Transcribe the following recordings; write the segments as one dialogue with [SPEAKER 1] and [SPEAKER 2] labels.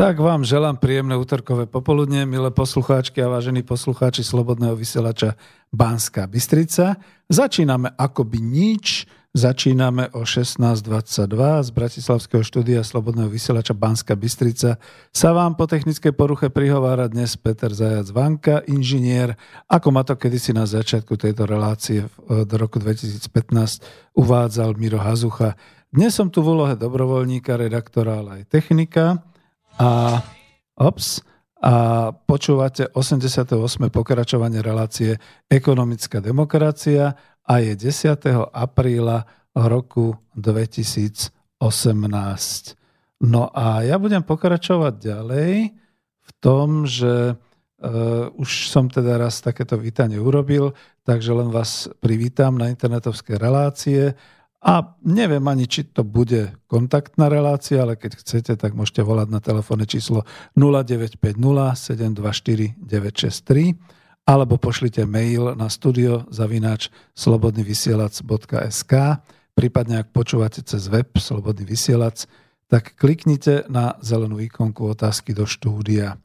[SPEAKER 1] Tak vám želám príjemné útorkové popoludne, milé poslucháčky a vážení poslucháči Slobodného vysielača Banská Bystrica. Začíname akoby nič, začíname o 16.22 z Bratislavského štúdia Slobodného vysielača Banská Bystrica. Sa vám po technickej poruche prihovára dnes Peter Zajac Vanka, inžinier, ako ma to kedysi na začiatku tejto relácie do roku 2015 uvádzal Miro Hazucha. Dnes som tu v úlohe dobrovoľníka, redaktora, ale aj technika a, ops, a počúvate 88. pokračovanie relácie Ekonomická demokracia a je 10. apríla roku 2018. No a ja budem pokračovať ďalej v tom, že Uh, už som teda raz takéto vítanie urobil, takže len vás privítam na internetovské relácie a neviem ani, či to bude kontaktná relácia, ale keď chcete, tak môžete volať na telefónne číslo 0950 724 963 alebo pošlite mail na studio zavináč slobodnyvysielac.sk prípadne ak počúvate cez web Slobodný vysielac, tak kliknite na zelenú ikonku otázky do štúdia.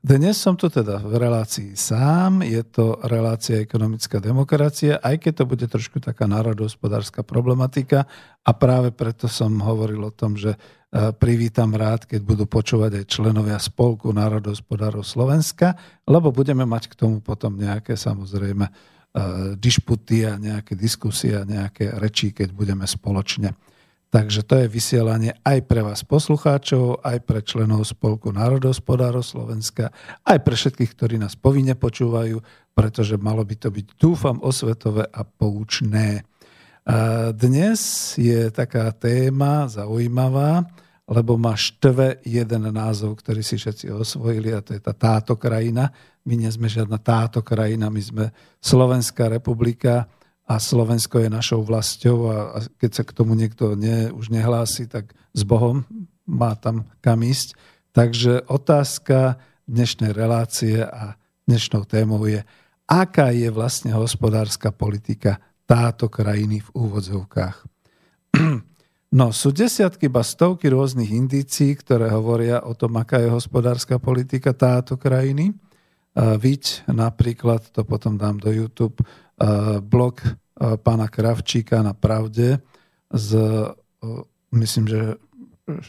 [SPEAKER 1] Dnes som tu teda v relácii sám, je to relácia ekonomická demokracia, aj keď to bude trošku taká národohospodárska problematika a práve preto som hovoril o tom, že e, privítam rád, keď budú počúvať aj členovia Spolku národohospodárov Slovenska, lebo budeme mať k tomu potom nejaké samozrejme e, dišputy a nejaké diskusie a nejaké rečí, keď budeme spoločne. Takže to je vysielanie aj pre vás poslucháčov, aj pre členov Spolku národospodárov Slovenska, aj pre všetkých, ktorí nás povinne počúvajú, pretože malo by to byť, dúfam, osvetové a poučné. Dnes je taká téma zaujímavá, lebo má štve jeden názov, ktorý si všetci osvojili a to je tá táto krajina. My nie sme žiadna táto krajina, my sme Slovenská republika, a Slovensko je našou vlastou a keď sa k tomu niekto ne, už nehlási, tak s Bohom má tam kam ísť. Takže otázka dnešnej relácie a dnešnou témou je, aká je vlastne hospodárska politika táto krajiny v úvodzovkách. No, sú desiatky, ba stovky rôznych indícií, ktoré hovoria o tom, aká je hospodárska politika táto krajiny. Viď napríklad, to potom dám do YouTube, blog pána Kravčíka na Pravde z, myslím, že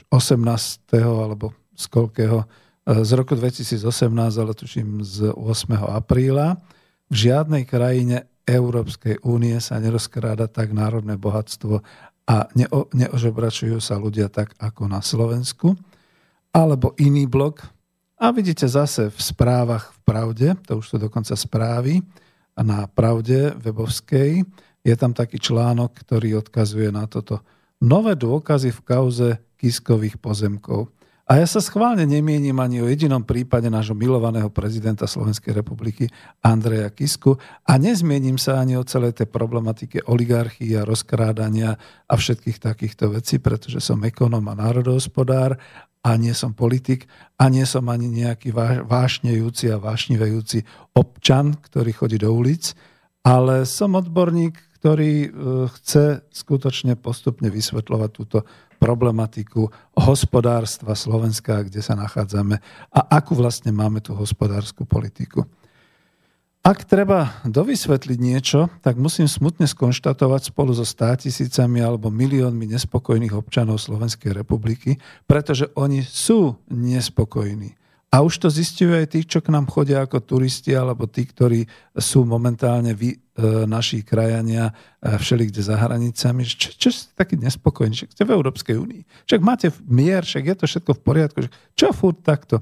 [SPEAKER 1] 18. alebo z koľkého, z roku 2018, ale tuším z 8. apríla, v žiadnej krajine Európskej únie sa nerozkráda tak národné bohatstvo a neo, neožobračujú sa ľudia tak ako na Slovensku. Alebo iný blok. A vidíte zase v správach v Pravde, to už sú dokonca správy, na Pravde webovskej, je tam taký článok, ktorý odkazuje na toto. Nové dôkazy v kauze Kiskových pozemkov. A ja sa schválne nemienim ani o jedinom prípade nášho milovaného prezidenta Slovenskej republiky Andreja Kisku. A nezmienim sa ani o celej tej problematike oligarchii a rozkrádania a všetkých takýchto vecí, pretože som ekonom a národohospodár a nie som politik a nie som ani nejaký vášnejúci a vášnivejúci občan, ktorý chodí do ulic, ale som odborník, ktorý e, chce skutočne postupne vysvetľovať túto problematiku hospodárstva Slovenska, kde sa nachádzame a akú vlastne máme tú hospodárskú politiku. Ak treba dovysvetliť niečo, tak musím smutne skonštatovať spolu so státisícami alebo miliónmi nespokojných občanov Slovenskej republiky, pretože oni sú nespokojní. A už to zistujú aj tí, čo k nám chodia ako turisti, alebo tí, ktorí sú momentálne vy, naši krajania e, všelikde za hranicami. Čo, čo ste takí nespokojní? Však ste v Európskej únii. Však máte mier, však je to všetko v poriadku. Čo furt takto?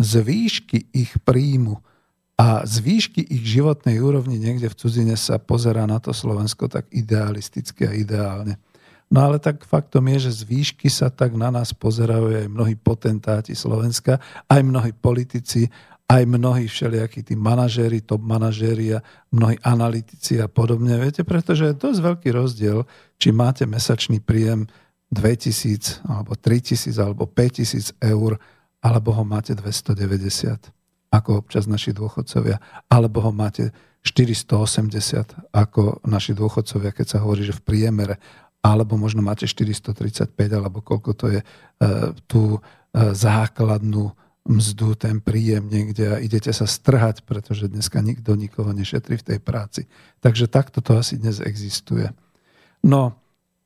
[SPEAKER 1] Z výšky ich príjmu a z výšky ich životnej úrovni niekde v cudzine sa pozerá na to Slovensko tak idealisticky a ideálne. No ale tak faktom je, že z výšky sa tak na nás pozerajú aj mnohí potentáti Slovenska, aj mnohí politici, aj mnohí všelijakí tí manažéri, top manažéri a mnohí analytici a podobne. Viete, pretože je dosť veľký rozdiel, či máte mesačný príjem 2000 alebo 3000 alebo 5000 eur, alebo ho máte 290, ako občas naši dôchodcovia, alebo ho máte 480 ako naši dôchodcovia, keď sa hovorí, že v priemere, alebo možno máte 435, alebo koľko to je e, tú e, základnú mzdu, ten príjem niekde a idete sa strhať, pretože dneska nikto nikoho nešetrí v tej práci. Takže takto to asi dnes existuje. No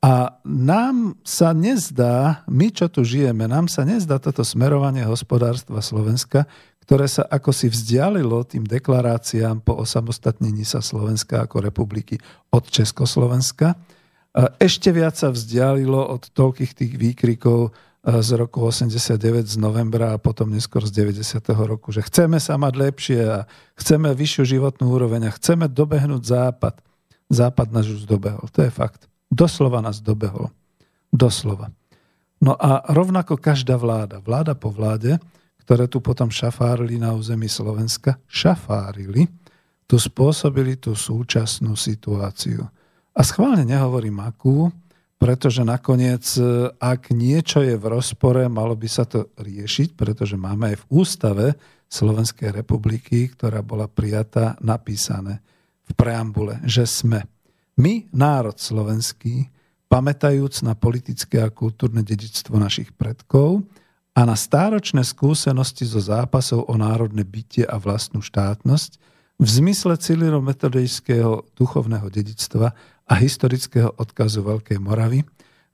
[SPEAKER 1] a nám sa nezdá, my čo tu žijeme, nám sa nezdá toto smerovanie hospodárstva Slovenska, ktoré sa ako si vzdialilo tým deklaráciám po osamostatnení sa Slovenska ako republiky od Československa, ešte viac sa vzdialilo od toľkých tých výkrikov z roku 89 z novembra a potom neskôr z 90. roku, že chceme sa mať lepšie a chceme vyššiu životnú úroveň a chceme dobehnúť západ. Západ nás už dobehol, to je fakt. Doslova nás dobehol. Doslova. No a rovnako každá vláda, vláda po vláde, ktoré tu potom šafárili na území Slovenska, šafárili, tu spôsobili tú súčasnú situáciu. A schválne nehovorím akú, pretože nakoniec, e, ak niečo je v rozpore, malo by sa to riešiť, pretože máme aj v ústave Slovenskej republiky, ktorá bola prijatá, napísané v preambule, že sme. My, národ slovenský, pamätajúc na politické a kultúrne dedičstvo našich predkov a na stáročné skúsenosti zo zápasov o národné bytie a vlastnú štátnosť, v zmysle cilirometodejského duchovného dedičstva a historického odkazu Veľkej Moravy,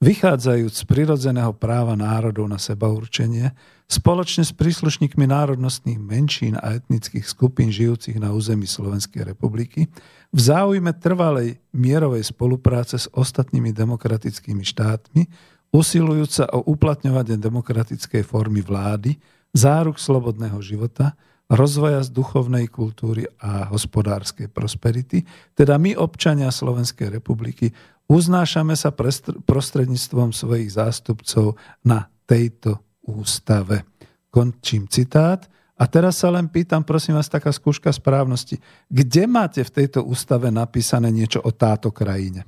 [SPEAKER 1] vychádzajúc z prirodzeného práva národov na seba určenie, spoločne s príslušníkmi národnostných menšín a etnických skupín žijúcich na území Slovenskej republiky, v záujme trvalej mierovej spolupráce s ostatnými demokratickými štátmi, usilujúca o uplatňovanie demokratickej formy vlády, záruk slobodného života, rozvoja z duchovnej kultúry a hospodárskej prosperity. Teda my, občania Slovenskej republiky, uznášame sa prostredníctvom svojich zástupcov na tejto ústave. Končím citát. A teraz sa len pýtam, prosím vás, taká skúška správnosti. Kde máte v tejto ústave napísané niečo o táto krajine?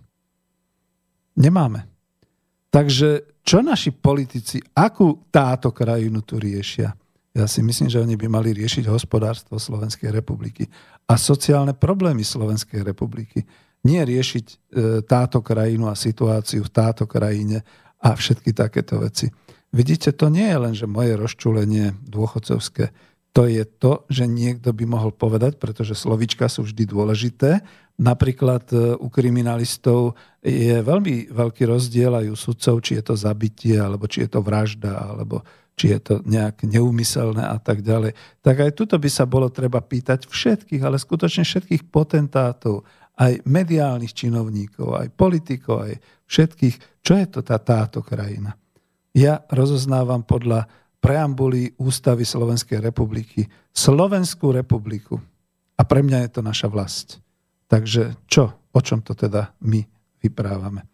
[SPEAKER 1] Nemáme. Takže čo naši politici, akú táto krajinu tu riešia? Ja si myslím, že oni by mali riešiť hospodárstvo Slovenskej republiky a sociálne problémy Slovenskej republiky. Nie riešiť e, táto krajinu a situáciu v táto krajine a všetky takéto veci. Vidíte, to nie je len, že moje rozčulenie dôchodcovské. To je to, že niekto by mohol povedať, pretože slovička sú vždy dôležité. Napríklad e, u kriminalistov je veľmi veľký rozdiel aj u sudcov, či je to zabitie, alebo či je to vražda, alebo či je to nejak neumyselné a tak ďalej. Tak aj tuto by sa bolo treba pýtať všetkých, ale skutočne všetkých potentátov, aj mediálnych činovníkov, aj politikov, aj všetkých, čo je to tá, táto krajina. Ja rozoznávam podľa preambuly Ústavy Slovenskej republiky Slovenskú republiku. A pre mňa je to naša vlast. Takže čo? O čom to teda my vyprávame?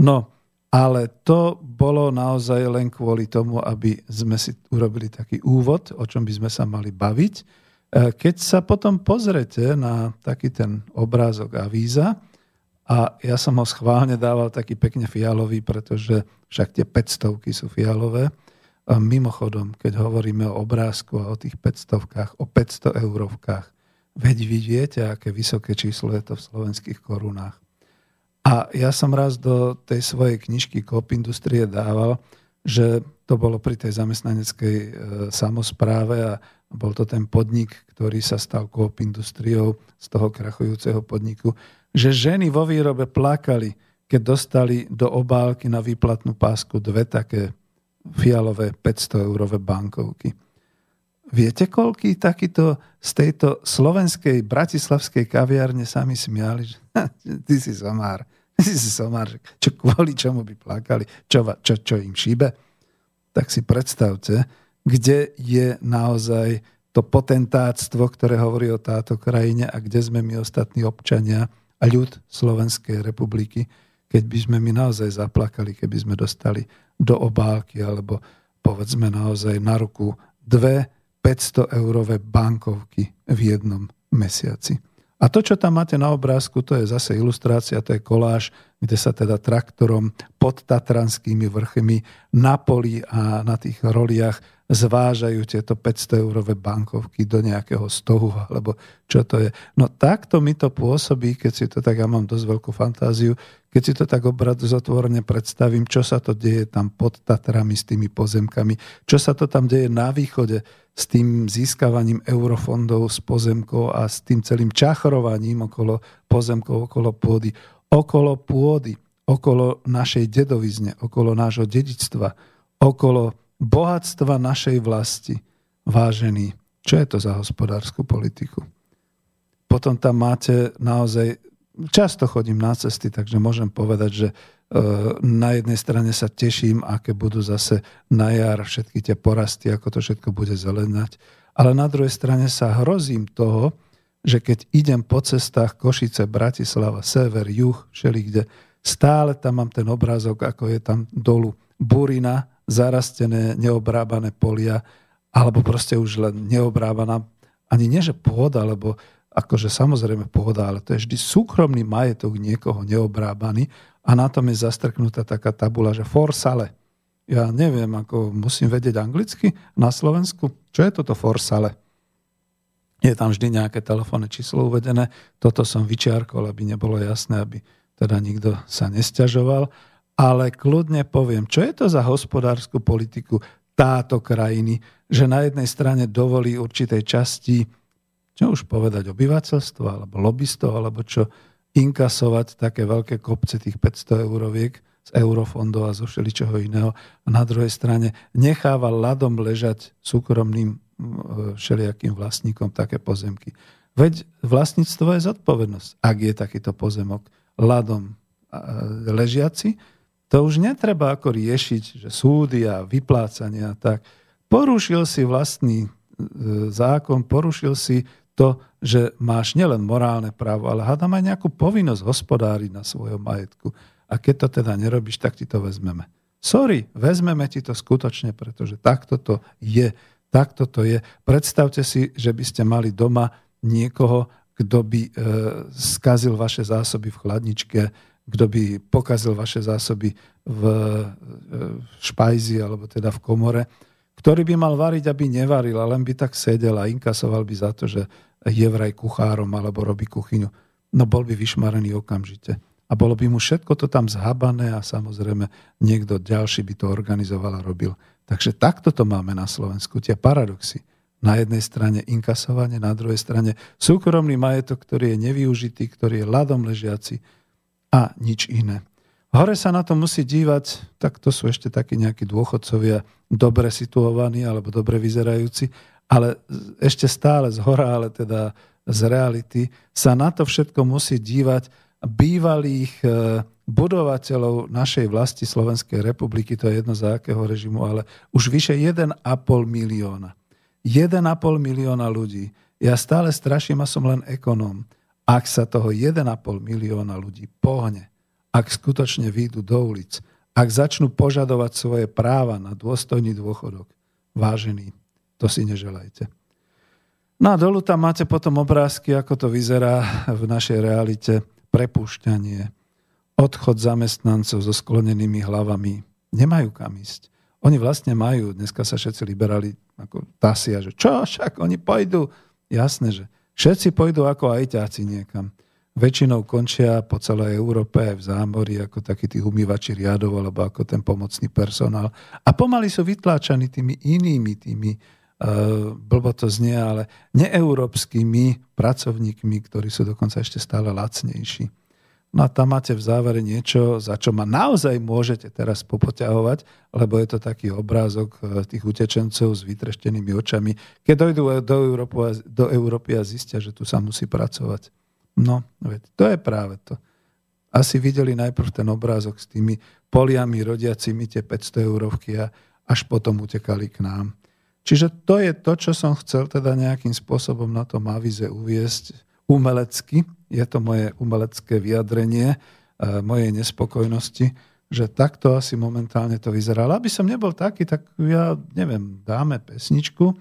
[SPEAKER 1] No, ale to bolo naozaj len kvôli tomu, aby sme si urobili taký úvod, o čom by sme sa mali baviť. E, keď sa potom pozrete na taký ten obrázok avíza, a ja som ho schválne dával taký pekne fialový, pretože však tie 500 sú fialové. A mimochodom, keď hovoríme o obrázku a o tých 500 o 500 eurovkách, veď vy viete, aké vysoké číslo je to v slovenských korunách. A ja som raz do tej svojej knižky Kop Industrie dával, že to bolo pri tej zamestnaneckej e, samozpráve a bol to ten podnik, ktorý sa stal Coop Industriou z toho krachujúceho podniku, že ženy vo výrobe plakali, keď dostali do obálky na výplatnú pásku dve také fialové 500 eurové bankovky. Viete, koľký takýto z tejto slovenskej bratislavskej kaviárne sami smiali, že ty si somár si somár, čo kvôli čomu by plakali, čo, čo, čo im šíbe. Tak si predstavte, kde je naozaj to potentáctvo, ktoré hovorí o táto krajine a kde sme my ostatní občania a ľud Slovenskej republiky, keď by sme my naozaj zaplakali, keby sme dostali do obálky alebo povedzme naozaj na ruku dve 500 eurové bankovky v jednom mesiaci. A to, čo tam máte na obrázku, to je zase ilustrácia, to je koláž, kde sa teda traktorom pod Tatranskými vrchmi na poli a na tých roliach zvážajú tieto 500 eurové bankovky do nejakého stohu, alebo čo to je. No takto mi to pôsobí, keď si to tak, ja mám dosť veľkú fantáziu, keď si to tak obrazotvorene predstavím, čo sa to deje tam pod Tatrami s tými pozemkami, čo sa to tam deje na východe s tým získavaním eurofondov z pozemkov a s tým celým čachrovaním okolo pozemkov, okolo pôdy, okolo pôdy, okolo našej dedovizne, okolo nášho dedictva, okolo bohatstva našej vlasti. Vážený, čo je to za hospodárskú politiku? Potom tam máte naozaj, často chodím na cesty, takže môžem povedať, že e, na jednej strane sa teším, aké budú zase na jar všetky tie porasty, ako to všetko bude zelenať, ale na druhej strane sa hrozím toho, že keď idem po cestách Košice, Bratislava, sever, juh, všelikde, stále tam mám ten obrázok, ako je tam dolu burina, zarastené, neobrábané polia, alebo proste už len neobrábaná, ani nie že pôda, lebo akože samozrejme pôda, ale to je vždy súkromný majetok niekoho neobrábaný a na tom je zastrknutá taká tabula, že for sale. Ja neviem, ako musím vedieť anglicky na Slovensku. Čo je toto for sale? Je tam vždy nejaké telefónne číslo uvedené. Toto som vyčiarkol, aby nebolo jasné, aby teda nikto sa nestiažoval ale kľudne poviem, čo je to za hospodárskú politiku táto krajiny, že na jednej strane dovolí určitej časti, čo už povedať, obyvateľstvo, alebo lobbystov, alebo čo, inkasovať také veľké kopce tých 500 euroviek z eurofondov a zo všeličoho iného. A na druhej strane necháva ľadom ležať súkromným všelijakým vlastníkom také pozemky. Veď vlastníctvo je zodpovednosť, ak je takýto pozemok ľadom ležiaci, to už netreba ako riešiť, že súdy a vyplácania tak. Porušil si vlastný e, zákon, porušil si to, že máš nielen morálne právo, ale hádam aj nejakú povinnosť hospodáriť na svojom majetku. A keď to teda nerobíš, tak ti to vezmeme. Sorry, vezmeme ti to skutočne, pretože takto to je. Takto to je. Predstavte si, že by ste mali doma niekoho, kto by e, skazil vaše zásoby v chladničke, kto by pokazil vaše zásoby v špajzi alebo teda v komore, ktorý by mal variť, aby nevaril, a len by tak sedel a inkasoval by za to, že je vraj kuchárom alebo robí kuchyňu. No bol by vyšmarený okamžite. A bolo by mu všetko to tam zhabané a samozrejme niekto ďalší by to organizoval a robil. Takže takto to máme na Slovensku, tie paradoxy. Na jednej strane inkasovanie, na druhej strane súkromný majetok, ktorý je nevyužitý, ktorý je ľadom ležiaci, a nič iné. Hore sa na to musí dívať, tak to sú ešte takí nejakí dôchodcovia, dobre situovaní alebo dobre vyzerajúci, ale ešte stále z hora, ale teda z reality, sa na to všetko musí dívať bývalých e, budovateľov našej vlasti Slovenskej republiky, to je jedno za akého režimu, ale už vyše 1,5 milióna. 1,5 milióna ľudí. Ja stále straším a som len ekonóm. Ak sa toho 1,5 milióna ľudí pohne, ak skutočne výjdu do ulic, ak začnú požadovať svoje práva na dôstojný dôchodok, vážený, to si neželajte. No a dolu tam máte potom obrázky, ako to vyzerá v našej realite. Prepúšťanie, odchod zamestnancov so sklonenými hlavami. Nemajú kam ísť. Oni vlastne majú, dneska sa všetci liberáli ako tasia, že čo, však oni pôjdu. Jasné, že všetci pôjdu ako ajťáci niekam väčšinou končia po celej Európe aj v zámori ako takí tí umývači riadov alebo ako ten pomocný personál. A pomaly sú vytláčaní tými inými, tými blbo to znie, ale neeurópskymi pracovníkmi, ktorí sú dokonca ešte stále lacnejší. No a tam máte v závere niečo, za čo ma naozaj môžete teraz popoťahovať, lebo je to taký obrázok e, tých utečencov s vytreštenými očami, keď dojdú do Európy, do Európy a zistia, že tu sa musí pracovať. No, to je práve to. Asi videli najprv ten obrázok s tými poliami rodiacimi tie 500 eurovky a až potom utekali k nám. Čiže to je to, čo som chcel teda nejakým spôsobom na tom avize uviesť umelecky. Je to moje umelecké vyjadrenie e, mojej nespokojnosti, že takto asi momentálne to vyzerá. Ale aby som nebol taký, tak ja neviem, dáme pesničku,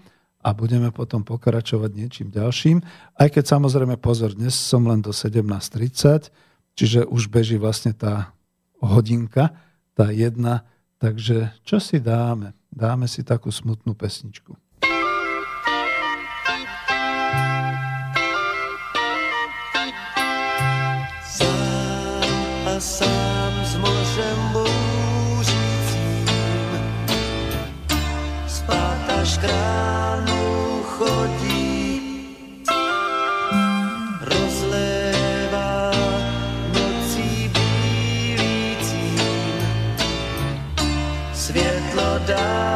[SPEAKER 1] a budeme potom pokračovať niečím ďalším. Aj keď samozrejme pozor, dnes som len do 17.30, čiže už beží vlastne tá hodinka, tá jedna. Takže čo si dáme? Dáme si takú smutnú pesničku. Sám a sám s mořem bouřícím. Spát až krát Stroskotal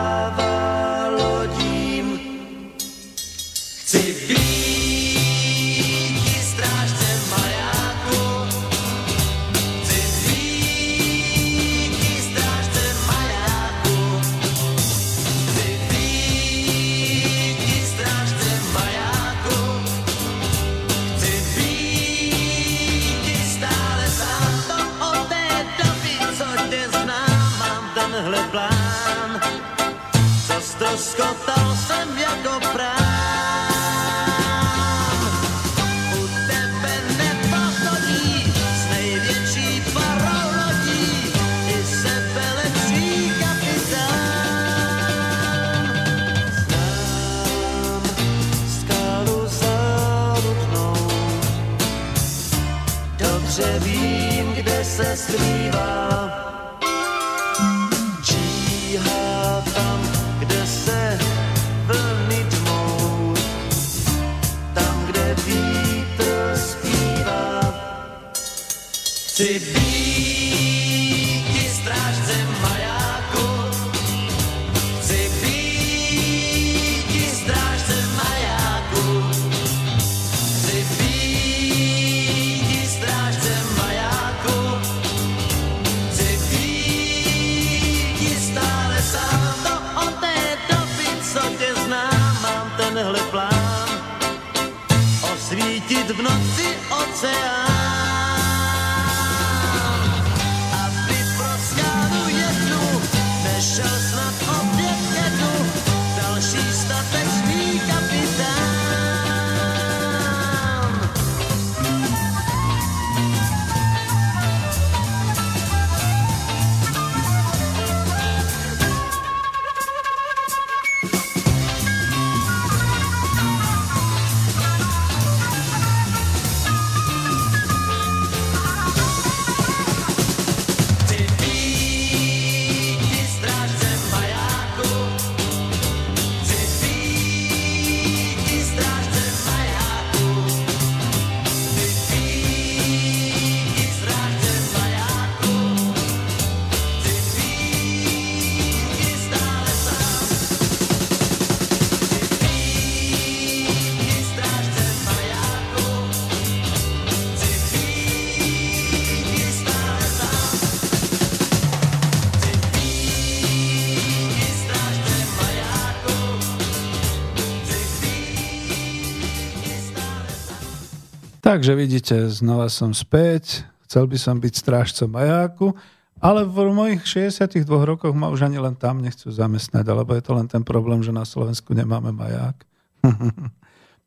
[SPEAKER 1] Takže vidíte, znova som späť. Chcel by som byť strážcom majáku, ale v mojich 62 rokoch ma už ani len tam nechcú zamestnať, alebo je to len ten problém, že na Slovensku nemáme maják.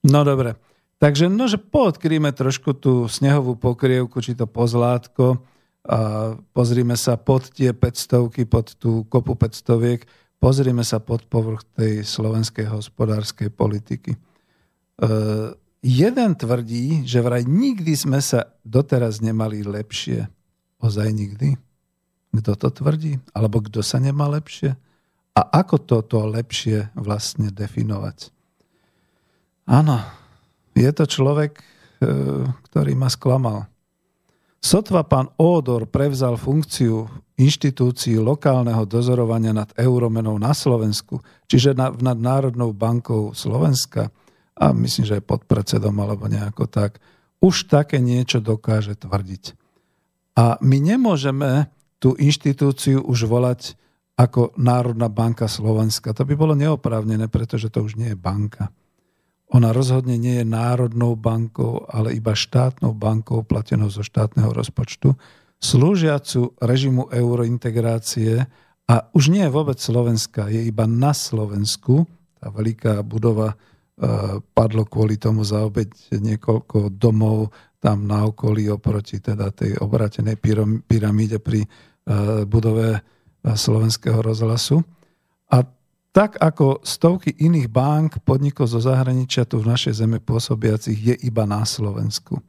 [SPEAKER 1] no dobre. Takže no, že poodkríme trošku tú snehovú pokrievku, či to pozlátko, a pozrime sa pod tie 500, pod tú kopu 500, pozrime sa pod povrch tej slovenskej hospodárskej politiky. E, jeden tvrdí, že vraj nikdy sme sa doteraz nemali lepšie. Ozaj nikdy? Kto to tvrdí? Alebo kto sa nemá lepšie? A ako toto lepšie vlastne definovať? Áno, je to človek, e, ktorý ma sklamal. Sotva pán Ódor prevzal funkciu inštitúcií lokálneho dozorovania nad euromenou na Slovensku, čiže nad, nad Národnou bankou Slovenska, a myslím, že aj pod predsedom alebo nejako tak, už také niečo dokáže tvrdiť. A my nemôžeme tú inštitúciu už volať ako Národná banka Slovenska. To by bolo neoprávnené, pretože to už nie je banka. Ona rozhodne nie je národnou bankou, ale iba štátnou bankou platenou zo štátneho rozpočtu, slúžiacu režimu eurointegrácie a už nie je vôbec Slovenska, je iba na Slovensku. Tá veľká budova padlo kvôli tomu za obeď niekoľko domov tam na okolí oproti teda tej obratenej pyramíde pri e, budove e, slovenského rozhlasu. A tak ako stovky iných bank, podnikov zo zahraničia tu v našej zeme pôsobiacich je iba na Slovensku.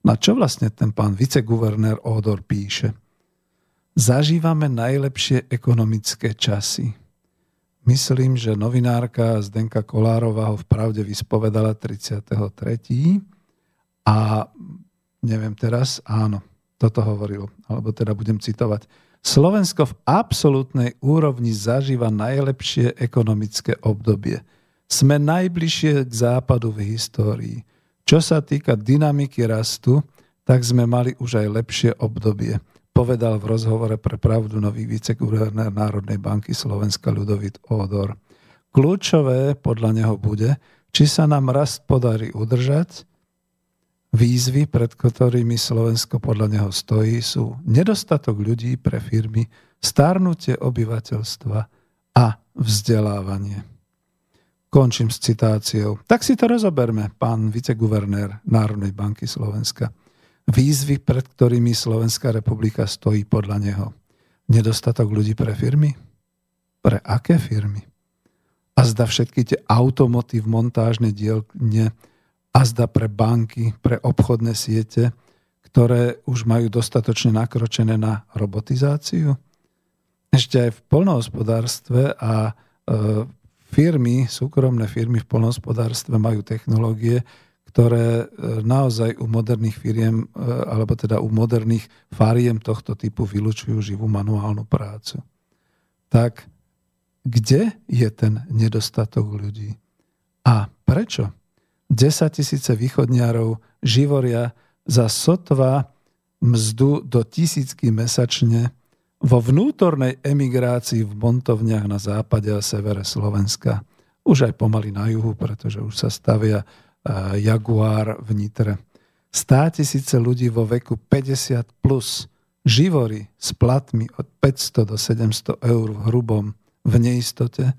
[SPEAKER 1] Na čo vlastne ten pán viceguvernér Odor píše? Zažívame najlepšie ekonomické časy. Myslím, že novinárka Zdenka Kolárová ho v pravde vyspovedala 33. A neviem teraz, áno, toto hovoril, alebo teda budem citovať. Slovensko v absolútnej úrovni zažíva najlepšie ekonomické obdobie. Sme najbližšie k západu v histórii. Čo sa týka dynamiky rastu, tak sme mali už aj lepšie obdobie, povedal v rozhovore pre pravdu nový viceguvernér Národnej banky Slovenska Ľudovit Ódor. Kľúčové podľa neho bude, či sa nám rast podarí udržať Výzvy, pred ktorými Slovensko podľa neho stojí, sú nedostatok ľudí pre firmy, starnutie obyvateľstva a vzdelávanie. Končím s citáciou. Tak si to rozoberme, pán viceguvernér Národnej banky Slovenska. Výzvy, pred ktorými Slovenská republika stojí podľa neho. Nedostatok ľudí pre firmy? Pre aké firmy? A zda všetky tie automotív montážne dielne a zda pre banky, pre obchodné siete, ktoré už majú dostatočne nakročené na robotizáciu? Ešte aj v polnohospodárstve a e, firmy, súkromné firmy v polnohospodárstve majú technológie, ktoré e, naozaj u moderných firiem, e, alebo teda u moderných fariem tohto typu vylučujú živú manuálnu prácu. Tak kde je ten nedostatok ľudí? A prečo? 10 tisíce východniarov živoria za sotva mzdu do tisícky mesačne vo vnútornej emigrácii v montovniach na západe a severe Slovenska. Už aj pomaly na juhu, pretože už sa stavia Jaguár v Nitre. Stá tisíce ľudí vo veku 50 plus živori s platmi od 500 do 700 eur v hrubom v neistote,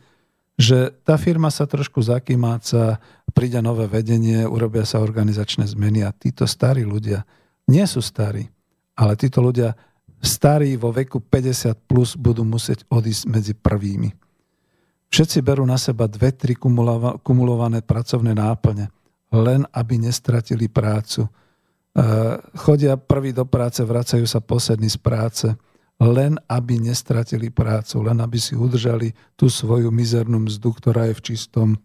[SPEAKER 1] že tá firma sa trošku zakýmáca, príde nové vedenie, urobia sa organizačné zmeny a títo starí ľudia nie sú starí, ale títo ľudia starí vo veku 50 plus budú musieť odísť medzi prvými. Všetci berú na seba dve, tri kumulované pracovné náplne, len aby nestratili prácu. E, chodia prvý do práce, vracajú sa poslední z práce – len aby nestratili prácu, len aby si udržali tú svoju mizernú mzdu, ktorá je v čistom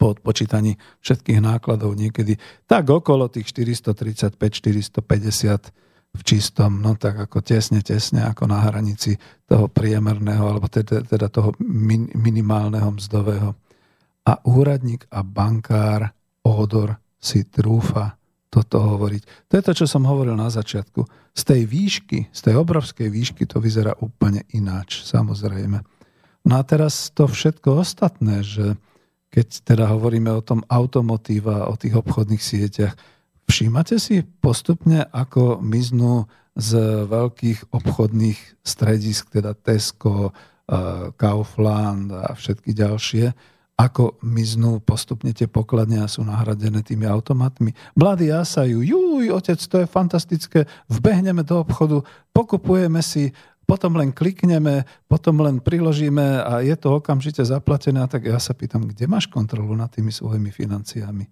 [SPEAKER 1] po odpočítaní všetkých nákladov niekedy tak okolo tých 435-450 v čistom, no tak ako tesne, tesne ako na hranici toho priemerného alebo teda, teda toho min, minimálneho mzdového. A úradník a bankár Ódor si trúfa toto hovoriť. To je to, čo som hovoril na začiatku. Z tej výšky, z tej obrovskej výšky to vyzerá úplne ináč, samozrejme. No a teraz to všetko ostatné, že keď teda hovoríme o tom automotíva, o tých obchodných sieťach, Všímate si postupne, ako miznú z veľkých obchodných stredisk, teda Tesco, eh, Kaufland a všetky ďalšie, ako miznú postupne tie pokladne a sú nahradené tými automatmi. Mladí jasajú, juj, otec, to je fantastické, vbehneme do obchodu, pokupujeme si, potom len klikneme, potom len priložíme a je to okamžite zaplatené. Tak ja sa pýtam, kde máš kontrolu nad tými svojimi financiami?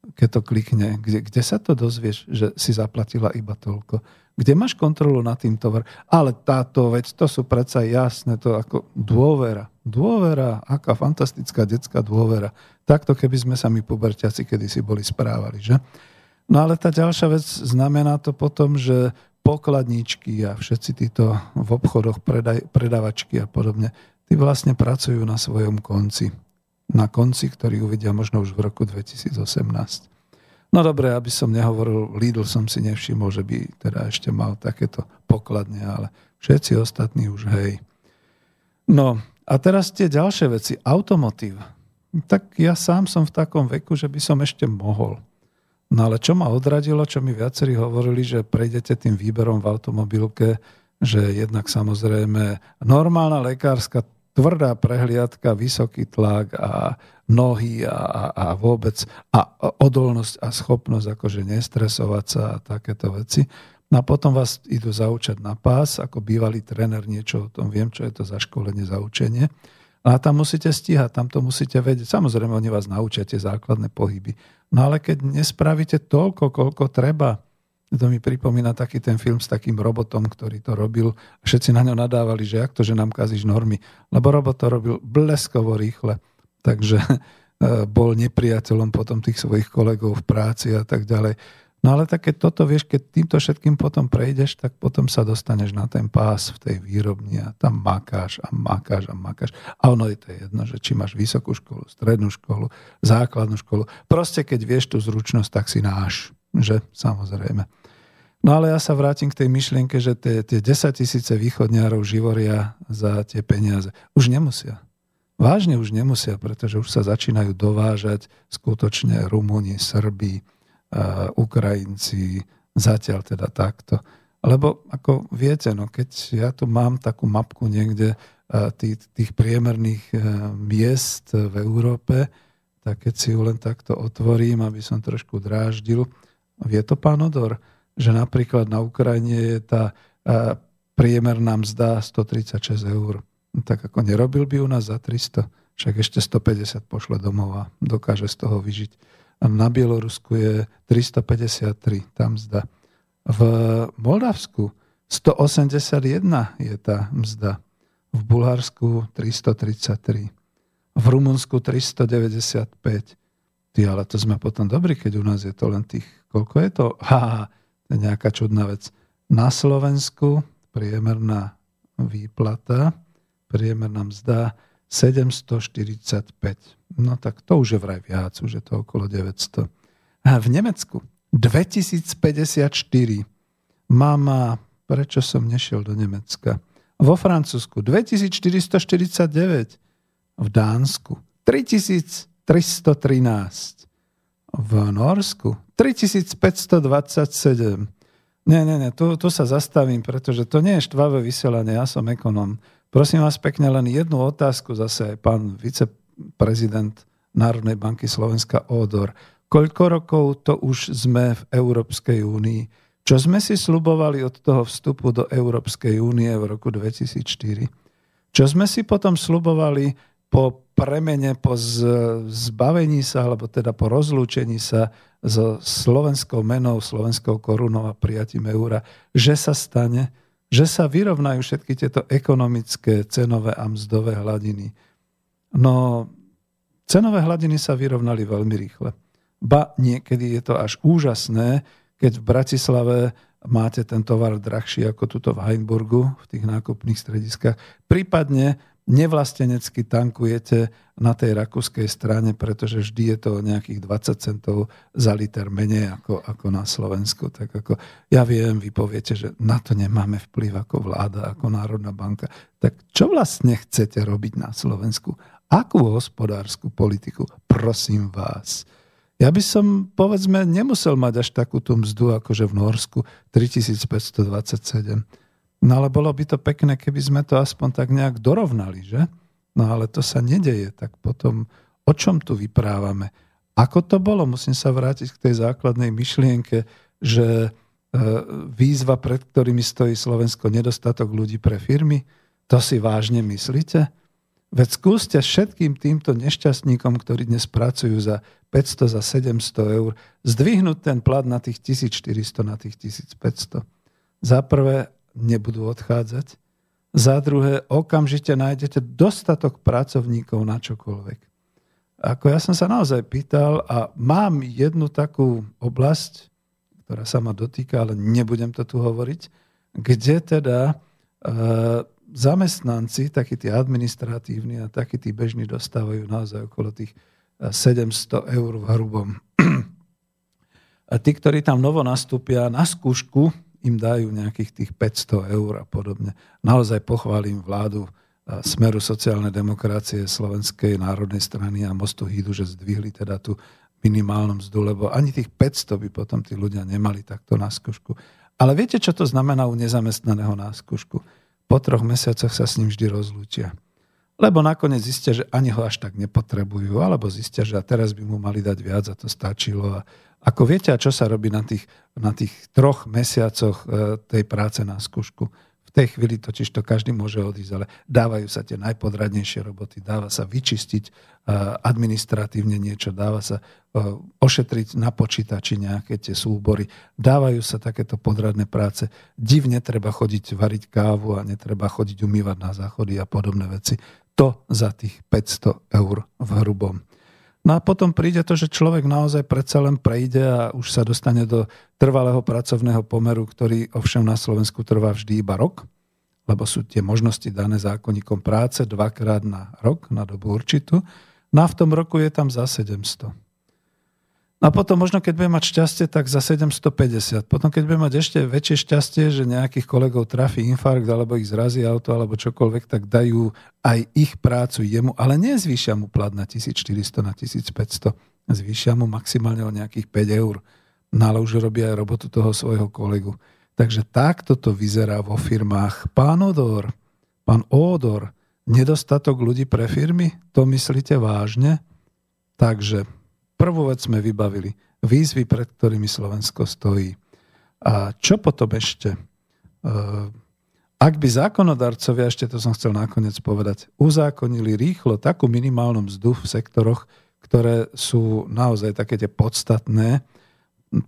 [SPEAKER 1] Keď to klikne, kde, kde sa to dozvieš, že si zaplatila iba toľko? Kde máš kontrolu nad tým tovar? Ale táto vec, to sú predsa jasné, to ako dôvera. Dôvera, aká fantastická detská dôvera. Takto, keby sme sa my puberťaci kedysi boli správali, že? No ale tá ďalšia vec znamená to potom, že pokladníčky a všetci títo v obchodoch predaj, predavačky a podobne, tí vlastne pracujú na svojom konci. Na konci, ktorý uvidia možno už v roku 2018. No dobre, aby som nehovoril, Lidl som si nevšimol, že by teda ešte mal takéto pokladne, ale všetci ostatní už hej. No a teraz tie ďalšie veci. Automotív. Tak ja sám som v takom veku, že by som ešte mohol. No ale čo ma odradilo, čo mi viacerí hovorili, že prejdete tým výberom v automobilke, že jednak samozrejme normálna lekárska tvrdá prehliadka, vysoký tlak a nohy a, a, a vôbec a odolnosť a schopnosť akože nestresovať sa a takéto veci. No a potom vás idú zaučať na pás, ako bývalý tréner, niečo o tom viem, čo je to za školenie, za učenie. A tam musíte stíhať, tam to musíte vedieť. Samozrejme, oni vás naučia tie základné pohyby. No ale keď nespravíte toľko, koľko treba, to mi pripomína taký ten film s takým robotom, ktorý to robil. Všetci na ňo nadávali, že jak to, že nám kazíš normy. Lebo robot to robil bleskovo rýchle. Takže e, bol nepriateľom potom tých svojich kolegov v práci a tak ďalej. No ale tak keď toto vieš, keď týmto všetkým potom prejdeš, tak potom sa dostaneš na ten pás v tej výrobni a tam makáš a makáš a makáš. A ono je to jedno, že či máš vysokú školu, strednú školu, základnú školu. Proste keď vieš tú zručnosť, tak si náš. Že? Samozrejme. No ale ja sa vrátim k tej myšlienke, že tie, tie 10 tisíce východňárov živoria za tie peniaze. Už nemusia. Vážne už nemusia, pretože už sa začínajú dovážať skutočne Rumúni, Srbi, Ukrajinci, zatiaľ teda takto. Lebo ako viete, no keď ja tu mám takú mapku niekde tých, tých priemerných e, miest v Európe, tak keď si ju len takto otvorím, aby som trošku dráždil, vie to pán Odor, že napríklad na Ukrajine je tá priemerná mzda 136 eur. Tak ako nerobil by u nás za 300, však ešte 150 pošle domov a dokáže z toho vyžiť na Bielorusku je 353 tam mzda. V Moldavsku 181 je tá mzda. V Bulharsku 333. V Rumunsku 395. Ty, ale to sme potom dobrí, keď u nás je to len tých... Koľko je to? Ha, nejaká čudná vec. Na Slovensku priemerná výplata, priemerná mzda 745. No tak to už je vraj viac, už je to okolo 900. A v Nemecku 2054. Mama, prečo som nešiel do Nemecka? Vo Francúzsku 2449. V Dánsku 3313. V Norsku 3527. Nie, nie, nie, tu, tu sa zastavím, pretože to nie je štvavé vysielanie, ja som ekonom. Prosím vás pekne, len jednu otázku zase aj pán viceprezident Národnej banky Slovenska Odor. Koľko rokov to už sme v Európskej únii? Čo sme si slubovali od toho vstupu do Európskej únie v roku 2004? Čo sme si potom slubovali po premene, po zbavení sa, alebo teda po rozlúčení sa so slovenskou menou, slovenskou korunou a prijatím eura, že sa stane? že sa vyrovnajú všetky tieto ekonomické, cenové a mzdové hladiny. No, cenové hladiny sa vyrovnali veľmi rýchle. Ba niekedy je to až úžasné, keď v Bratislave máte ten tovar drahší ako tuto v Heinburgu, v tých nákupných strediskách. Prípadne nevlastenecky tankujete na tej rakúskej strane, pretože vždy je to nejakých 20 centov za liter menej ako, ako na Slovensku. Tak ako, ja viem, vy poviete, že na to nemáme vplyv ako vláda, ako Národná banka. Tak čo vlastne chcete robiť na Slovensku? Akú hospodárskú politiku? Prosím vás. Ja by som, povedzme, nemusel mať až takú tú mzdu, akože v Norsku, 3527. No ale bolo by to pekné, keby sme to aspoň tak nejak dorovnali, že? No ale to sa nedeje, tak potom o čom tu vyprávame? Ako to bolo? Musím sa vrátiť k tej základnej myšlienke, že e, výzva, pred ktorými stojí Slovensko, nedostatok ľudí pre firmy. To si vážne myslíte? Veď skúste všetkým týmto nešťastníkom, ktorí dnes pracujú za 500, za 700 eur, zdvihnúť ten plat na tých 1400, na tých 1500. Za prvé, nebudú odchádzať. Za druhé, okamžite nájdete dostatok pracovníkov na čokoľvek. Ako ja som sa naozaj pýtal a mám jednu takú oblasť, ktorá sa ma dotýka, ale nebudem to tu hovoriť, kde teda e, zamestnanci, takí tí administratívni a takí tí bežní dostávajú naozaj okolo tých 700 e, eur v hrubom. A tí, ktorí tam novo nastúpia na skúšku, im dajú nejakých tých 500 eur a podobne. Naozaj pochválim vládu e, Smeru sociálnej demokracie Slovenskej národnej strany a Mostu Hídu, že zdvihli teda tú minimálnu mzdu, lebo ani tých 500 by potom tí ľudia nemali takto na skúšku. Ale viete, čo to znamená u nezamestnaného na skúšku? po troch mesiacoch sa s ním vždy rozlúčia. Lebo nakoniec zistia, že ani ho až tak nepotrebujú, alebo zistia, že a teraz by mu mali dať viac a to stačilo. A ako viete, čo sa robí na tých, na tých troch mesiacoch e, tej práce na skúšku? V tej chvíli totiž to každý môže odísť, ale dávajú sa tie najpodradnejšie roboty, dáva sa vyčistiť e, administratívne niečo, dáva sa e, ošetriť na počítači nejaké tie súbory, dávajú sa takéto podradné práce. Divne treba chodiť variť kávu a netreba chodiť umývať na záchody a podobné veci. To za tých 500 eur v hrubom. No a potom príde to, že človek naozaj predsa len prejde a už sa dostane do trvalého pracovného pomeru, ktorý ovšem na Slovensku trvá vždy iba rok, lebo sú tie možnosti dané zákonníkom práce dvakrát na rok, na dobu určitú. No a v tom roku je tam za 700. A potom možno, keď bude mať šťastie, tak za 750. Potom, keď bude mať ešte väčšie šťastie, že nejakých kolegov trafí infarkt, alebo ich zrazí auto, alebo čokoľvek, tak dajú aj ich prácu jemu, ale nezvýšia mu plat na 1400, na 1500. Zvýšia mu maximálne o nejakých 5 eur. No ale už robí aj robotu toho svojho kolegu. Takže takto to vyzerá vo firmách. Pán Odor, pán Odor, nedostatok ľudí pre firmy? To myslíte vážne? Takže Prvú vec sme vybavili. Výzvy, pred ktorými Slovensko stojí. A čo potom ešte? E, ak by zákonodarcovia, ešte to som chcel nakoniec povedať, uzákonili rýchlo takú minimálnu mzdu v sektoroch, ktoré sú naozaj také tie podstatné,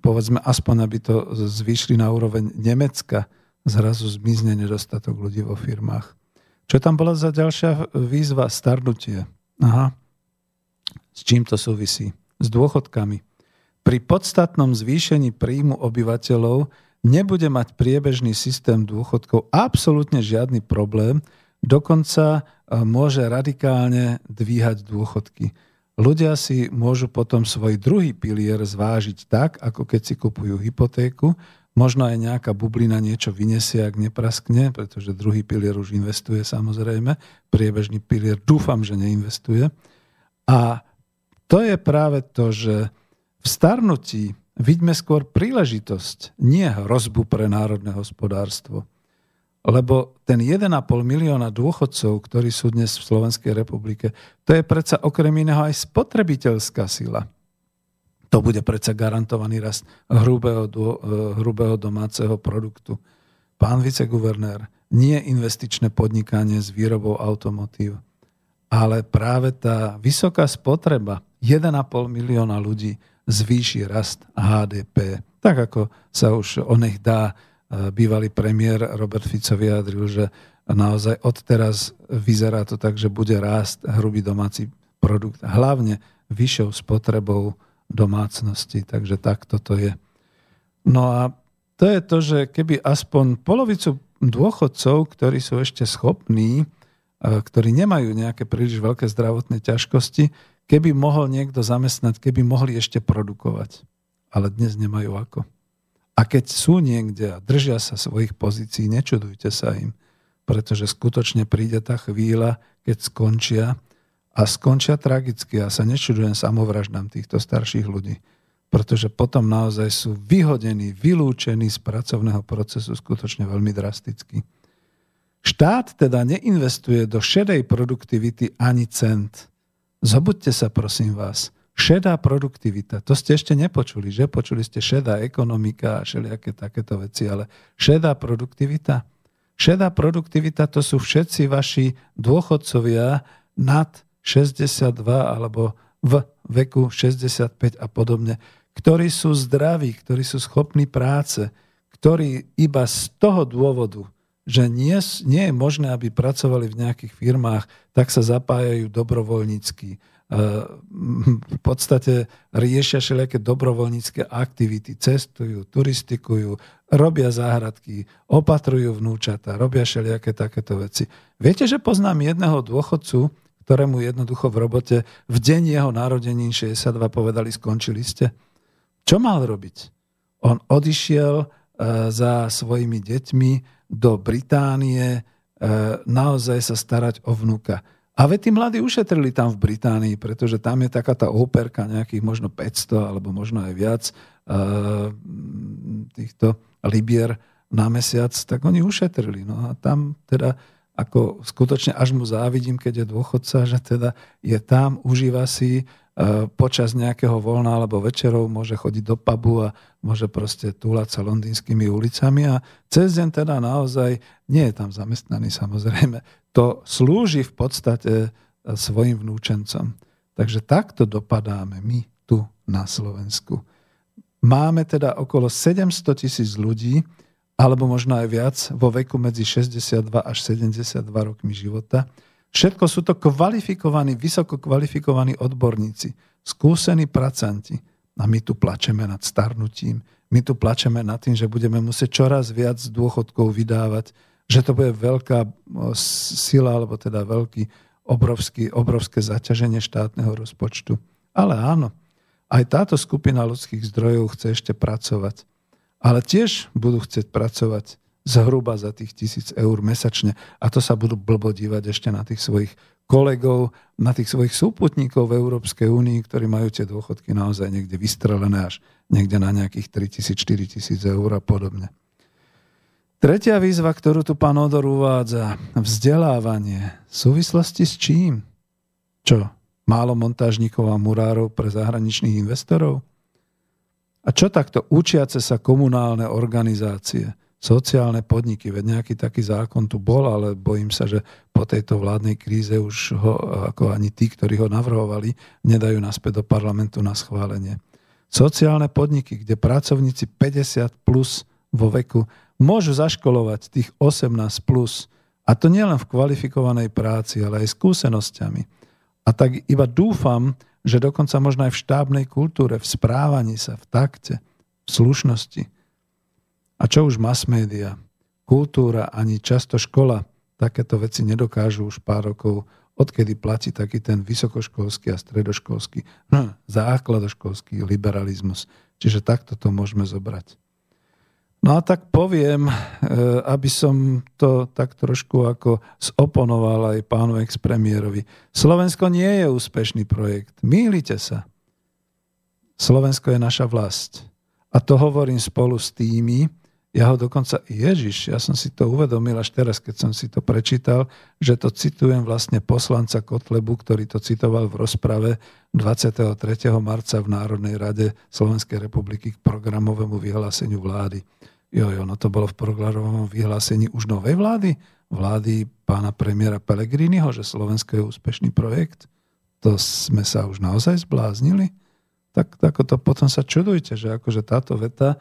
[SPEAKER 1] povedzme aspoň, aby to zvýšli na úroveň Nemecka, zrazu zmizne nedostatok ľudí vo firmách. Čo tam bola za ďalšia výzva? Starnutie. Aha. S čím to súvisí? S dôchodkami. Pri podstatnom zvýšení príjmu obyvateľov nebude mať priebežný systém dôchodkov absolútne žiadny problém, dokonca e, môže radikálne dvíhať dôchodky. Ľudia si môžu potom svoj druhý pilier zvážiť tak, ako keď si kupujú hypotéku. Možno aj nejaká bublina niečo vyniesie, ak nepraskne, pretože druhý pilier už investuje samozrejme. Priebežný pilier dúfam, že neinvestuje. A to je práve to, že v starnutí vidíme skôr príležitosť, nie hrozbu pre národné hospodárstvo. Lebo ten 1,5 milióna dôchodcov, ktorí sú dnes v Slovenskej republike, to je predsa okrem iného aj spotrebiteľská sila. To bude predsa garantovaný rast hrubého, eh, hrubého domáceho produktu. Pán viceguvernér, nie investičné podnikanie s výrobou automotív, ale práve tá vysoká spotreba 1,5 milióna ľudí zvýši rast HDP. Tak ako sa už onech dá, e, bývalý premiér Robert Fico vyjadril, že naozaj odteraz vyzerá to tak, že bude rásť hrubý domáci produkt, hlavne vyššou spotrebou domácnosti. Takže takto to je. No a to je to, že keby aspoň polovicu dôchodcov, ktorí sú ešte schopní, e, ktorí nemajú nejaké príliš veľké zdravotné ťažkosti, Keby mohol niekto zamestnať, keby mohli ešte produkovať. Ale dnes nemajú ako. A keď sú niekde a držia sa svojich pozícií, nečudujte sa im, pretože skutočne príde tá chvíľa, keď skončia a skončia tragicky. Ja sa nečudujem samovraždám týchto starších ľudí, pretože potom naozaj sú vyhodení, vylúčení z pracovného procesu skutočne veľmi drasticky. Štát teda neinvestuje do šedej produktivity ani cent. Zobudte sa, prosím vás. Šedá produktivita, to ste ešte nepočuli, že? Počuli ste šedá ekonomika a všelijaké takéto veci, ale šedá produktivita? Šedá produktivita to sú všetci vaši dôchodcovia nad 62 alebo v veku 65 a podobne, ktorí sú zdraví, ktorí sú schopní práce, ktorí iba z toho dôvodu, že nie, nie je možné, aby pracovali v nejakých firmách, tak sa zapájajú dobrovoľnícky. E, v podstate riešia všelijaké dobrovoľnícke aktivity, cestujú, turistikujú, robia záhradky, opatrujú vnúčata, robia všelijaké takéto veci. Viete, že poznám jedného dôchodcu, ktorému jednoducho v robote v deň jeho narodenín 62 povedali, skončili ste? Čo mal robiť? On odišiel e, za svojimi deťmi do Británie e, naozaj sa starať o vnuka. A veď tí mladí ušetrili tam v Británii, pretože tam je taká tá óperka nejakých možno 500 alebo možno aj viac e, týchto libier na mesiac, tak oni ušetrili. No a tam teda ako skutočne až mu závidím, keď je dôchodca, že teda je tam, užíva si počas nejakého voľna alebo večerov môže chodiť do pubu a môže proste túlať sa londýnskymi ulicami a cez deň teda naozaj nie je tam zamestnaný samozrejme. To slúži v podstate e, svojim vnúčencom. Takže takto dopadáme my tu na Slovensku. Máme teda okolo 700 tisíc ľudí, alebo možno aj viac, vo veku medzi 62 až 72 rokmi života, Všetko sú to kvalifikovaní, vysoko kvalifikovaní odborníci, skúsení pracanti. A my tu plačeme nad starnutím, my tu plačeme nad tým, že budeme musieť čoraz viac dôchodkov vydávať, že to bude veľká sila, alebo teda veľký, obrovský, obrovské zaťaženie štátneho rozpočtu. Ale áno, aj táto skupina ľudských zdrojov chce ešte pracovať. Ale tiež budú chcieť pracovať zhruba za tých tisíc eur mesačne. A to sa budú blbo dívať ešte na tých svojich kolegov, na tých svojich súputníkov v Európskej únii, ktorí majú tie dôchodky naozaj niekde vystrelené až niekde na nejakých 3000, 4000 eur a podobne. Tretia výzva, ktorú tu pán Odor uvádza, vzdelávanie. V súvislosti s čím? Čo? Málo montážnikov a murárov pre zahraničných investorov? A čo takto učiace sa komunálne organizácie? Sociálne podniky. Veď nejaký taký zákon tu bol, ale bojím sa, že po tejto vládnej kríze už ho, ako ani tí, ktorí ho navrhovali, nedajú naspäť do parlamentu na schválenie. Sociálne podniky, kde pracovníci 50 plus vo veku môžu zaškolovať tých 18 plus. A to nielen v kvalifikovanej práci, ale aj skúsenosťami. A tak iba dúfam, že dokonca možno aj v štábnej kultúre, v správaní sa, v takte, v slušnosti, a čo už mass media, kultúra ani často škola takéto veci nedokážu už pár rokov, odkedy platí taký ten vysokoškolský a stredoškolský, hm, základoškolský liberalizmus. Čiže takto to môžeme zobrať. No a tak poviem, e, aby som to tak trošku ako zoponoval aj pánu expremiérovi. Slovensko nie je úspešný projekt. Mýlite sa. Slovensko je naša vlast. A to hovorím spolu s tými, ja ho dokonca, Ježiš, ja som si to uvedomil až teraz, keď som si to prečítal, že to citujem vlastne poslanca Kotlebu, ktorý to citoval v rozprave 23. marca v Národnej rade Slovenskej republiky k programovému vyhláseniu vlády. Jo, jo, no to bolo v programovom vyhlásení už novej vlády, vlády pána premiéra Pellegriniho, že Slovensko je úspešný projekt. To sme sa už naozaj zbláznili. Tak, tak to potom sa čudujte, že akože táto veta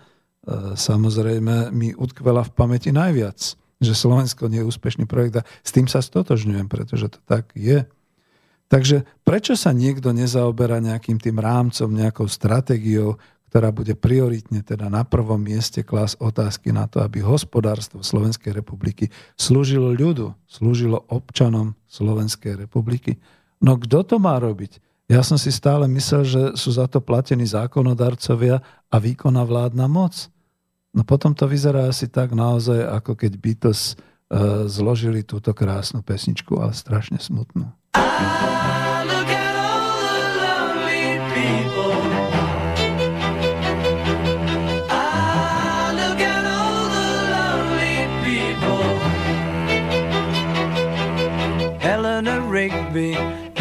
[SPEAKER 1] samozrejme mi utkvela v pamäti najviac, že Slovensko nie je úspešný projekt a s tým sa stotožňujem, pretože to tak je. Takže prečo sa niekto nezaoberá nejakým tým rámcom, nejakou stratégiou, ktorá bude prioritne teda na prvom mieste klas otázky na to, aby hospodárstvo Slovenskej republiky slúžilo ľudu, slúžilo občanom Slovenskej republiky. No kto to má robiť? Ja som si stále myslel, že sú za to platení zákonodarcovia a výkonná vládna moc. No potom to vyzerá asi tak naozaj, ako keď Beatles uh, zložili túto krásnu pesničku, ale strašne smutnú. I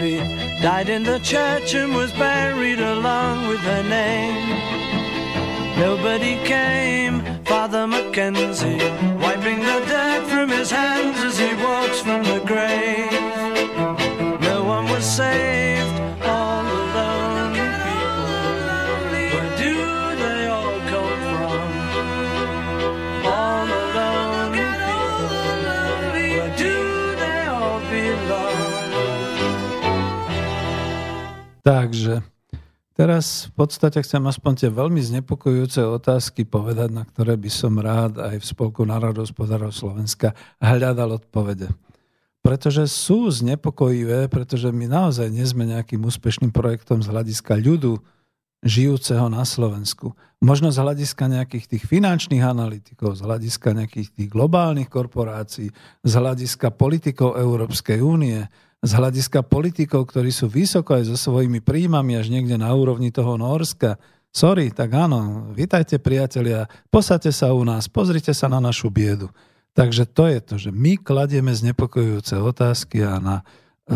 [SPEAKER 2] Rigby died in the church and was buried along with her name. Nobody came, Father Mackenzie, wiping the dirt from his hands as he walks from the grave.
[SPEAKER 1] Takže teraz v podstate chcem aspoň tie veľmi znepokojujúce otázky povedať, na ktoré by som rád aj v Spolku národohospodárov Slovenska hľadal odpovede. Pretože sú znepokojivé, pretože my naozaj nie sme nejakým úspešným projektom z hľadiska ľudu žijúceho na Slovensku. Možno z hľadiska nejakých tých finančných analytikov, z hľadiska nejakých tých globálnych korporácií, z hľadiska politikov Európskej únie, z hľadiska politikov, ktorí sú vysoko aj so svojimi príjmami až niekde na úrovni toho Norska. Sorry, tak áno, vítajte priatelia, posadte sa u nás, pozrite sa na našu biedu. Takže to je to, že my kladieme znepokojujúce otázky a na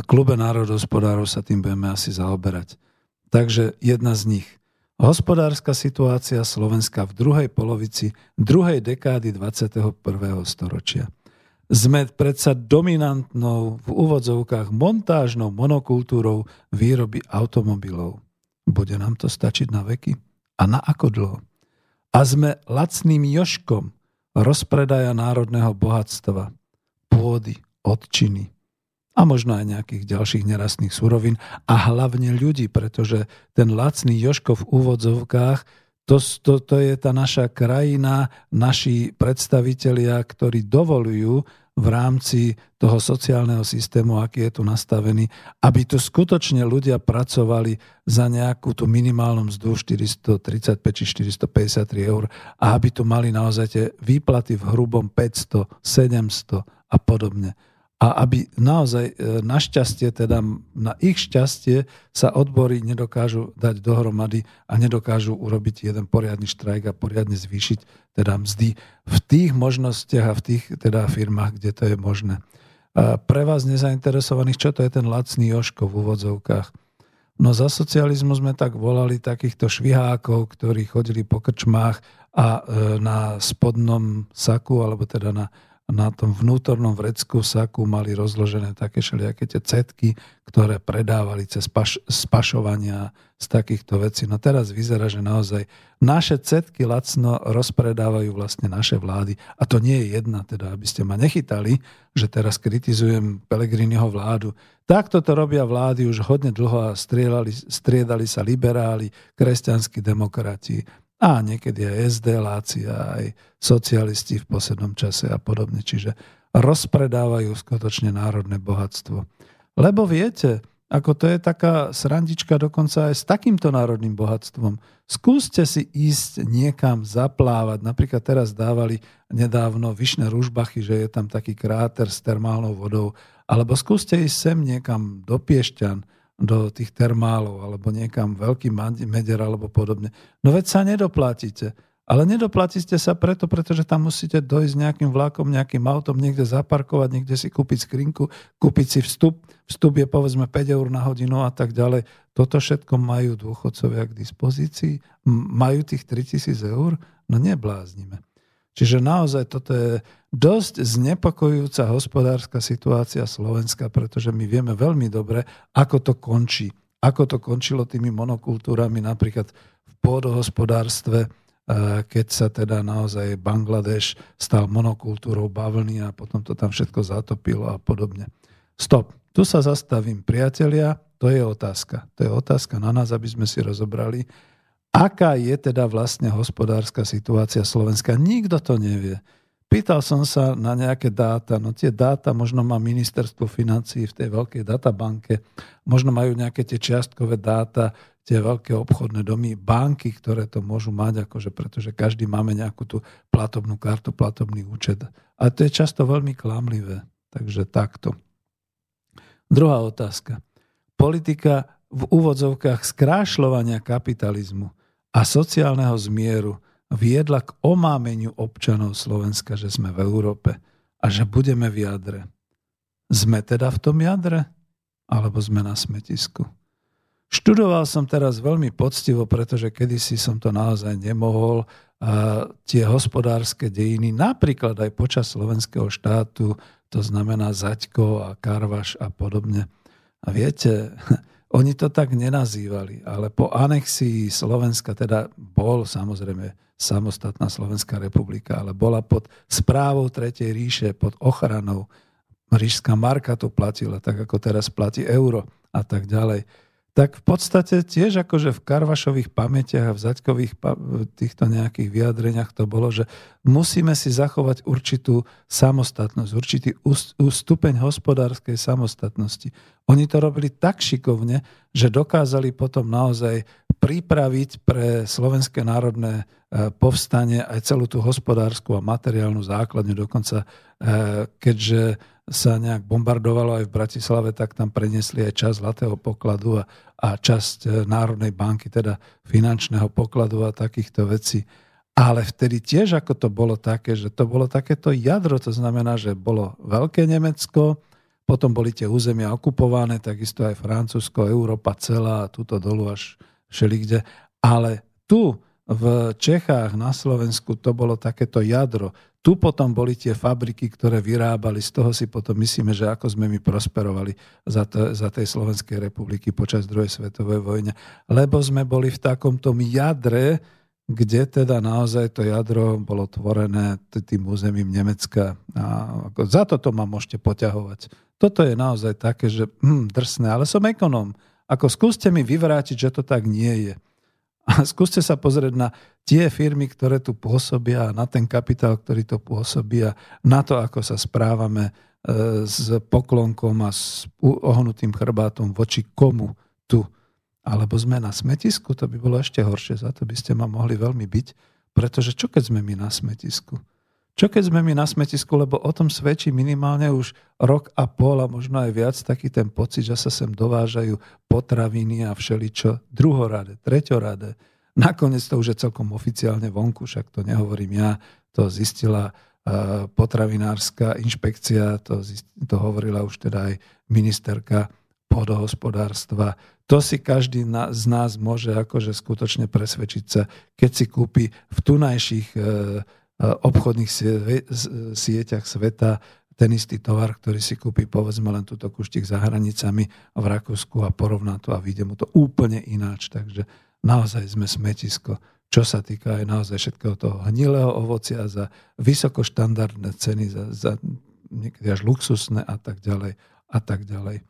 [SPEAKER 1] klube národohospodárov sa tým budeme asi zaoberať. Takže jedna z nich. Hospodárska situácia Slovenska v druhej polovici druhej dekády 21. storočia. Sme predsa dominantnou v úvodzovkách montážnou monokultúrou výroby automobilov. Bude nám to stačiť na veky? A na ako dlho? A sme lacným joškom rozpredaja národného bohatstva, pôdy, odčiny a možno aj nejakých ďalších nerastných surovín a hlavne ľudí, pretože ten lacný joško v úvodzovkách to, to, to je tá naša krajina, naši predstavitelia, ktorí dovolujú v rámci toho sociálneho systému, aký je tu nastavený, aby tu skutočne ľudia pracovali za nejakú tú minimálnu mzdu 435 či 453 eur a aby tu mali naozaj tie výplaty v hrubom 500, 700 a podobne a aby naozaj e, našťastie, teda na ich šťastie sa odbory nedokážu dať dohromady a nedokážu urobiť jeden poriadny štrajk a poriadne zvýšiť teda mzdy v tých možnostiach a v tých teda firmách, kde to je možné. A pre vás nezainteresovaných, čo to je ten lacný Joško v úvodzovkách? No za socializmu sme tak volali takýchto švihákov, ktorí chodili po krčmách a e, na spodnom saku, alebo teda na na tom vnútornom vrecku saku mali rozložené také všelijaké tie cetky, ktoré predávali cez paš, spašovania z takýchto vecí. No teraz vyzerá, že naozaj naše cetky lacno rozpredávajú vlastne naše vlády. A to nie je jedna, teda aby ste ma nechytali, že teraz kritizujem Pelegriniho vládu. Takto to robia vlády už hodne dlho a striedali, striedali sa liberáli, kresťanskí demokrati, a niekedy aj SD-láci a aj socialisti v poslednom čase a podobne. Čiže rozpredávajú skutočne národné bohatstvo. Lebo viete, Ako to je taká srandička dokonca aj s takýmto národným bohatstvom. Skúste si ísť niekam zaplávať. Napríklad teraz dávali nedávno Vyšné Ružbachy, že je tam taký kráter s termálnou vodou. Alebo skúste ísť sem niekam do Piešťan, do tých termálov, alebo niekam veľký meder alebo podobne. No veď sa nedoplatíte. Ale nedoplatíte sa preto, pretože tam musíte dojsť nejakým vlakom, nejakým autom, niekde zaparkovať, niekde si kúpiť skrinku, kúpiť si vstup. Vstup je povedzme 5 eur na hodinu a tak ďalej. Toto všetko majú dôchodcovia k dispozícii? Majú tých 3000 eur? No nebláznime. Čiže naozaj toto je dosť znepokojujúca hospodárska situácia Slovenska, pretože my vieme veľmi dobre, ako to končí. Ako to končilo tými monokultúrami napríklad v pôdohospodárstve, keď sa teda naozaj Bangladeš stal monokultúrou bavlny a potom to tam všetko zatopilo a podobne. Stop. Tu sa zastavím, priatelia, to je otázka. To je otázka na nás, aby sme si rozobrali, aká je teda vlastne hospodárska situácia Slovenska. Nikto to nevie. Pýtal som sa na nejaké dáta, no tie dáta možno má ministerstvo financí v tej veľkej databanke, možno majú nejaké tie čiastkové dáta, tie veľké obchodné domy, banky, ktoré to môžu mať, akože, pretože každý máme nejakú tú platobnú kartu, platobný účet. A to je často veľmi klamlivé. Takže takto. Druhá otázka. Politika v úvodzovkách skrášľovania kapitalizmu a sociálneho zmieru viedla k omámeniu občanov Slovenska, že sme v Európe a že budeme v jadre. Sme teda v tom jadre? Alebo sme na smetisku? Študoval som teraz veľmi poctivo, pretože kedysi som to naozaj nemohol. A tie hospodárske dejiny, napríklad aj počas slovenského štátu, to znamená Zaďko a Karvaš a podobne. A viete, oni to tak nenazývali, ale po anexii Slovenska, teda bol samozrejme samostatná Slovenská republika, ale bola pod správou Tretej ríše, pod ochranou. Ríšská marka to platila, tak ako teraz platí euro a tak ďalej tak v podstate tiež akože v Karvašových pamätiach a v Zaďkových týchto nejakých vyjadreniach to bolo, že musíme si zachovať určitú samostatnosť, určitý stupeň hospodárskej samostatnosti. Oni to robili tak šikovne, že dokázali potom naozaj pripraviť pre Slovenské národné e, povstanie aj celú tú hospodárskú a materiálnu základňu. Dokonca, e, keďže sa nejak bombardovalo aj v Bratislave, tak tam preniesli aj časť zlatého pokladu a, a časť e, Národnej banky, teda finančného pokladu a takýchto vecí. Ale vtedy tiež ako to bolo také, že to bolo takéto jadro, to znamená, že bolo Veľké Nemecko, potom boli tie územia okupované, takisto aj Francúzsko, Európa celá, túto dolu až všelikde. Ale tu v Čechách, na Slovensku, to bolo takéto jadro. Tu potom boli tie fabriky, ktoré vyrábali, z toho si potom myslíme, že ako sme my prosperovali za, to, za tej Slovenskej republiky počas druhej svetovej vojne. Lebo sme boli v takom tom jadre, kde teda naozaj to jadro bolo tvorené tým územím Nemecka. A ako, za toto ma môžete poťahovať. Toto je naozaj také, že hm, drsné, ale som ekonóm. Ako skúste mi vyvrátiť, že to tak nie je. A skúste sa pozrieť na tie firmy, ktoré tu pôsobia, na ten kapitál, ktorý to pôsobí a na to, ako sa správame e, s poklonkom a s ohnutým chrbátom voči komu tu. Alebo sme na smetisku, to by bolo ešte horšie, za to by ste ma mohli veľmi byť, pretože čo keď sme my na smetisku? Čo keď sme my na smetisku, lebo o tom svedčí minimálne už rok a pol a možno aj viac taký ten pocit, že sa sem dovážajú potraviny a všeličo druhorade, treťorade. Nakoniec to už je celkom oficiálne vonku, však to nehovorím ja, to zistila potravinárska inšpekcia, to, to hovorila už teda aj ministerka podohospodárstva. To si každý z nás môže akože skutočne presvedčiť sa, keď si kúpi v tunajších e, obchodných sieťach sveta ten istý tovar, ktorý si kúpi povedzme len túto kuštik za hranicami v Rakúsku a porovná to a vyjde mu to úplne ináč. Takže naozaj sme smetisko, čo sa týka aj naozaj všetkého toho hnilého ovocia za vysokoštandardné ceny, za, za niekedy až luxusné a tak ďalej a tak ďalej.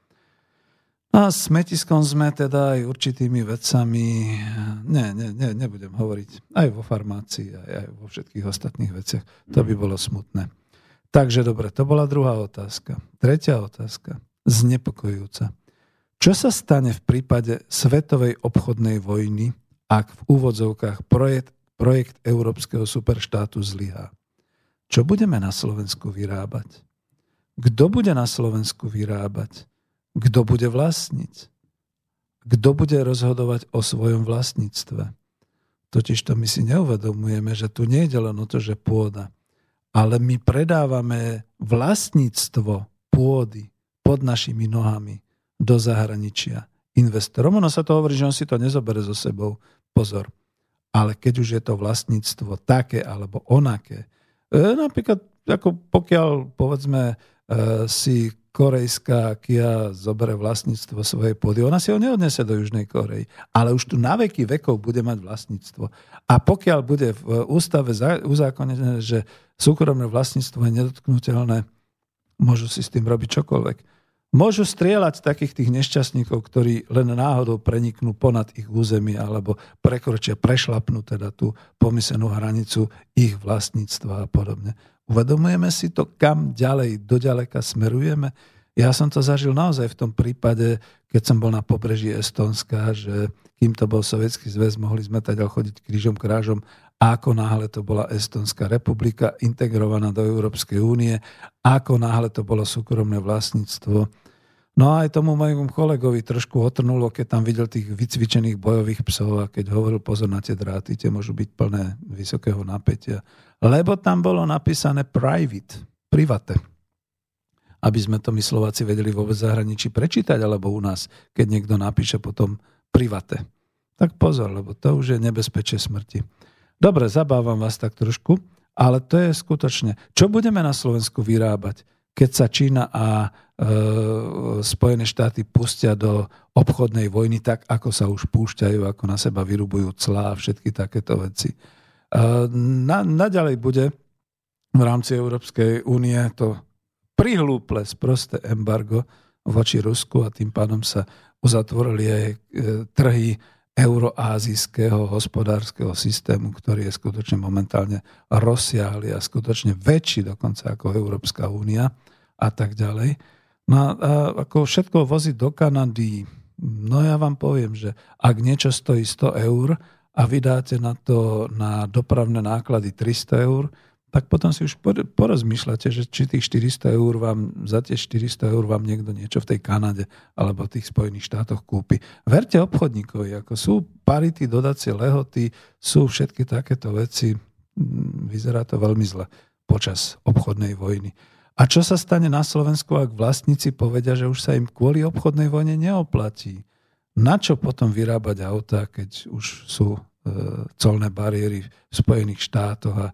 [SPEAKER 1] A smetiskom sme teda aj určitými vecami, ne, ne, ne, nebudem hovoriť, aj vo farmácii, aj, aj vo všetkých ostatných veciach. To by bolo smutné. Takže dobre, to bola druhá otázka. Tretia otázka, znepokojujúca. Čo sa stane v prípade svetovej obchodnej vojny, ak v úvodzovkách projekt, projekt európskeho superštátu zlyhá? Čo budeme na Slovensku vyrábať? Kto bude na Slovensku vyrábať? Kto bude vlastniť? Kto bude rozhodovať o svojom vlastníctve? Totiž to my si neuvedomujeme, že tu nie je len o to, že pôda, ale my predávame vlastníctvo pôdy pod našimi nohami do zahraničia investorom. Ono sa to hovorí, že on si to nezobere so sebou. Pozor. Ale keď už je to vlastníctvo také alebo onaké, e, napríklad ako pokiaľ povedzme e, si korejská Kia zoberie vlastníctvo svojej pôdy. Ona si ho neodnese do Južnej Korei, ale už tu na veky vekov bude mať vlastníctvo. A pokiaľ bude v ústave uzákonené, že súkromné vlastníctvo je nedotknutelné, môžu si s tým robiť čokoľvek. Môžu strieľať takých tých nešťastníkov, ktorí len náhodou preniknú ponad ich územie alebo prekročia, prešlapnú teda tú pomysenú hranicu ich vlastníctva a podobne. Uvedomujeme si to, kam ďalej, doďaleka smerujeme? Ja som to zažil naozaj v tom prípade, keď som bol na pobreží Estonska, že kým to bol Sovietský zväz, mohli sme teda chodiť krížom krážom ako náhle to bola Estonská republika integrovaná do Európskej únie, ako náhle to bolo súkromné vlastníctvo, No a aj tomu mojemu kolegovi trošku otrnulo, keď tam videl tých vycvičených bojových psov a keď hovoril pozor na tie dráty, tie môžu byť plné vysokého napätia. Lebo tam bolo napísané private, private. Aby sme to my Slováci vedeli vôbec zahraničí prečítať, alebo u nás, keď niekto napíše potom private. Tak pozor, lebo to už je nebezpečie smrti. Dobre, zabávam vás tak trošku, ale to je skutočne. Čo budeme na Slovensku vyrábať? keď sa Čína a Spojené štáty pustia do obchodnej vojny tak, ako sa už púšťajú, ako na seba vyrubujú clá a všetky takéto veci. E, na, naďalej bude v rámci Európskej únie to prihlúple sprosté embargo voči Rusku a tým pádom sa uzatvorili aj e, trhy euroázijského hospodárskeho systému, ktorý je skutočne momentálne rozsiahly a skutočne väčší dokonca ako Európska únia a tak ďalej. No a ako všetko voziť do Kanady, no ja vám poviem, že ak niečo stojí 100 eur a vydáte na to na dopravné náklady 300 eur, tak potom si už porozmýšľate, že či tých 400 eur vám, za tie 400 eur vám niekto niečo v tej Kanade alebo v tých Spojených štátoch kúpi. Verte obchodníkovi, ako sú parity, dodacie lehoty, sú všetky takéto veci. Mm, vyzerá to veľmi zle počas obchodnej vojny. A čo sa stane na Slovensku, ak vlastníci povedia, že už sa im kvôli obchodnej vojne neoplatí? Na čo potom vyrábať auta, keď už sú e, colné bariéry v Spojených štátoch a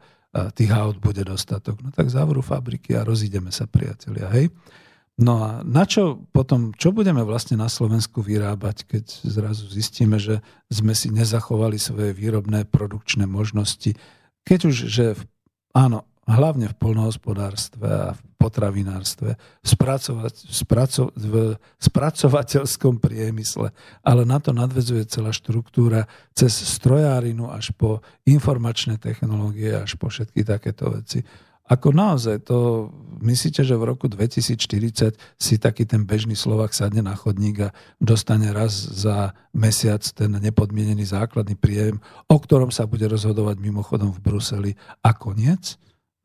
[SPEAKER 1] tých aut bude dostatok. No tak zavrú fabriky a rozídeme sa, priatelia. Hej? No a na čo potom, čo budeme vlastne na Slovensku vyrábať, keď zrazu zistíme, že sme si nezachovali svoje výrobné produkčné možnosti, keď už, že áno, hlavne v polnohospodárstve a v potravinárstve, v, spraco, v spracovateľskom priemysle, ale na to nadvezuje celá štruktúra cez strojárinu až po informačné technológie, až po všetky takéto veci. Ako naozaj to, myslíte, že v roku 2040 si taký ten bežný Slovak sadne na chodník a dostane raz za mesiac ten nepodmienený základný príjem, o ktorom sa bude rozhodovať mimochodom v Bruseli a koniec?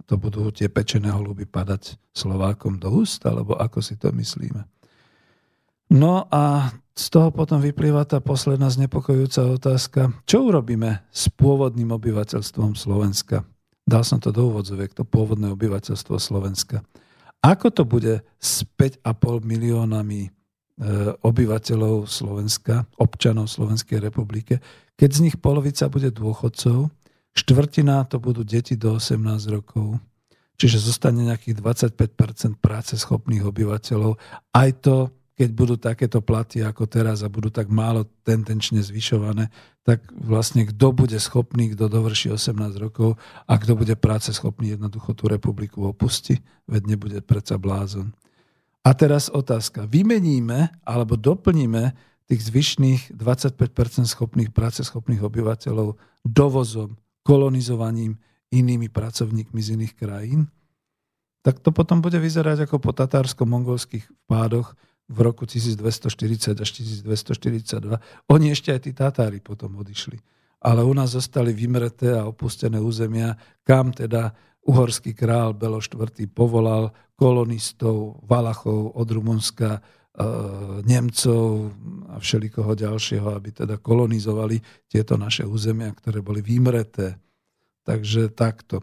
[SPEAKER 1] To budú tie pečené holuby padať Slovákom do úst, alebo ako si to myslíme. No a z toho potom vyplýva tá posledná znepokojujúca otázka. Čo urobíme s pôvodným obyvateľstvom Slovenska? Dal som to do úvodzoviek, to pôvodné obyvateľstvo Slovenska. Ako to bude s 5,5 miliónami e, obyvateľov Slovenska, občanov Slovenskej republike, keď z nich polovica bude dôchodcov, štvrtina to budú deti do 18 rokov, čiže zostane nejakých 25 práce schopných obyvateľov. Aj to, keď budú takéto platy ako teraz a budú tak málo tendenčne zvyšované, tak vlastne kto bude schopný, kto dovrší 18 rokov a kto bude práce schopný jednoducho tú republiku opusti, veď nebude predsa blázon. A teraz otázka. Vymeníme alebo doplníme tých zvyšných 25% schopných práce schopných obyvateľov dovozom kolonizovaním inými pracovníkmi z iných krajín, tak to potom bude vyzerať ako po tatársko-mongolských vpádoch v roku 1240 až 1242. Oni ešte aj tí Tatári potom odišli. Ale u nás zostali vymreté a opustené územia, kam teda uhorský král Belo IV. povolal kolonistov, Valachov od Rumunska, Nemcov a všelikoho ďalšieho, aby teda kolonizovali tieto naše územia, ktoré boli vymreté. Takže takto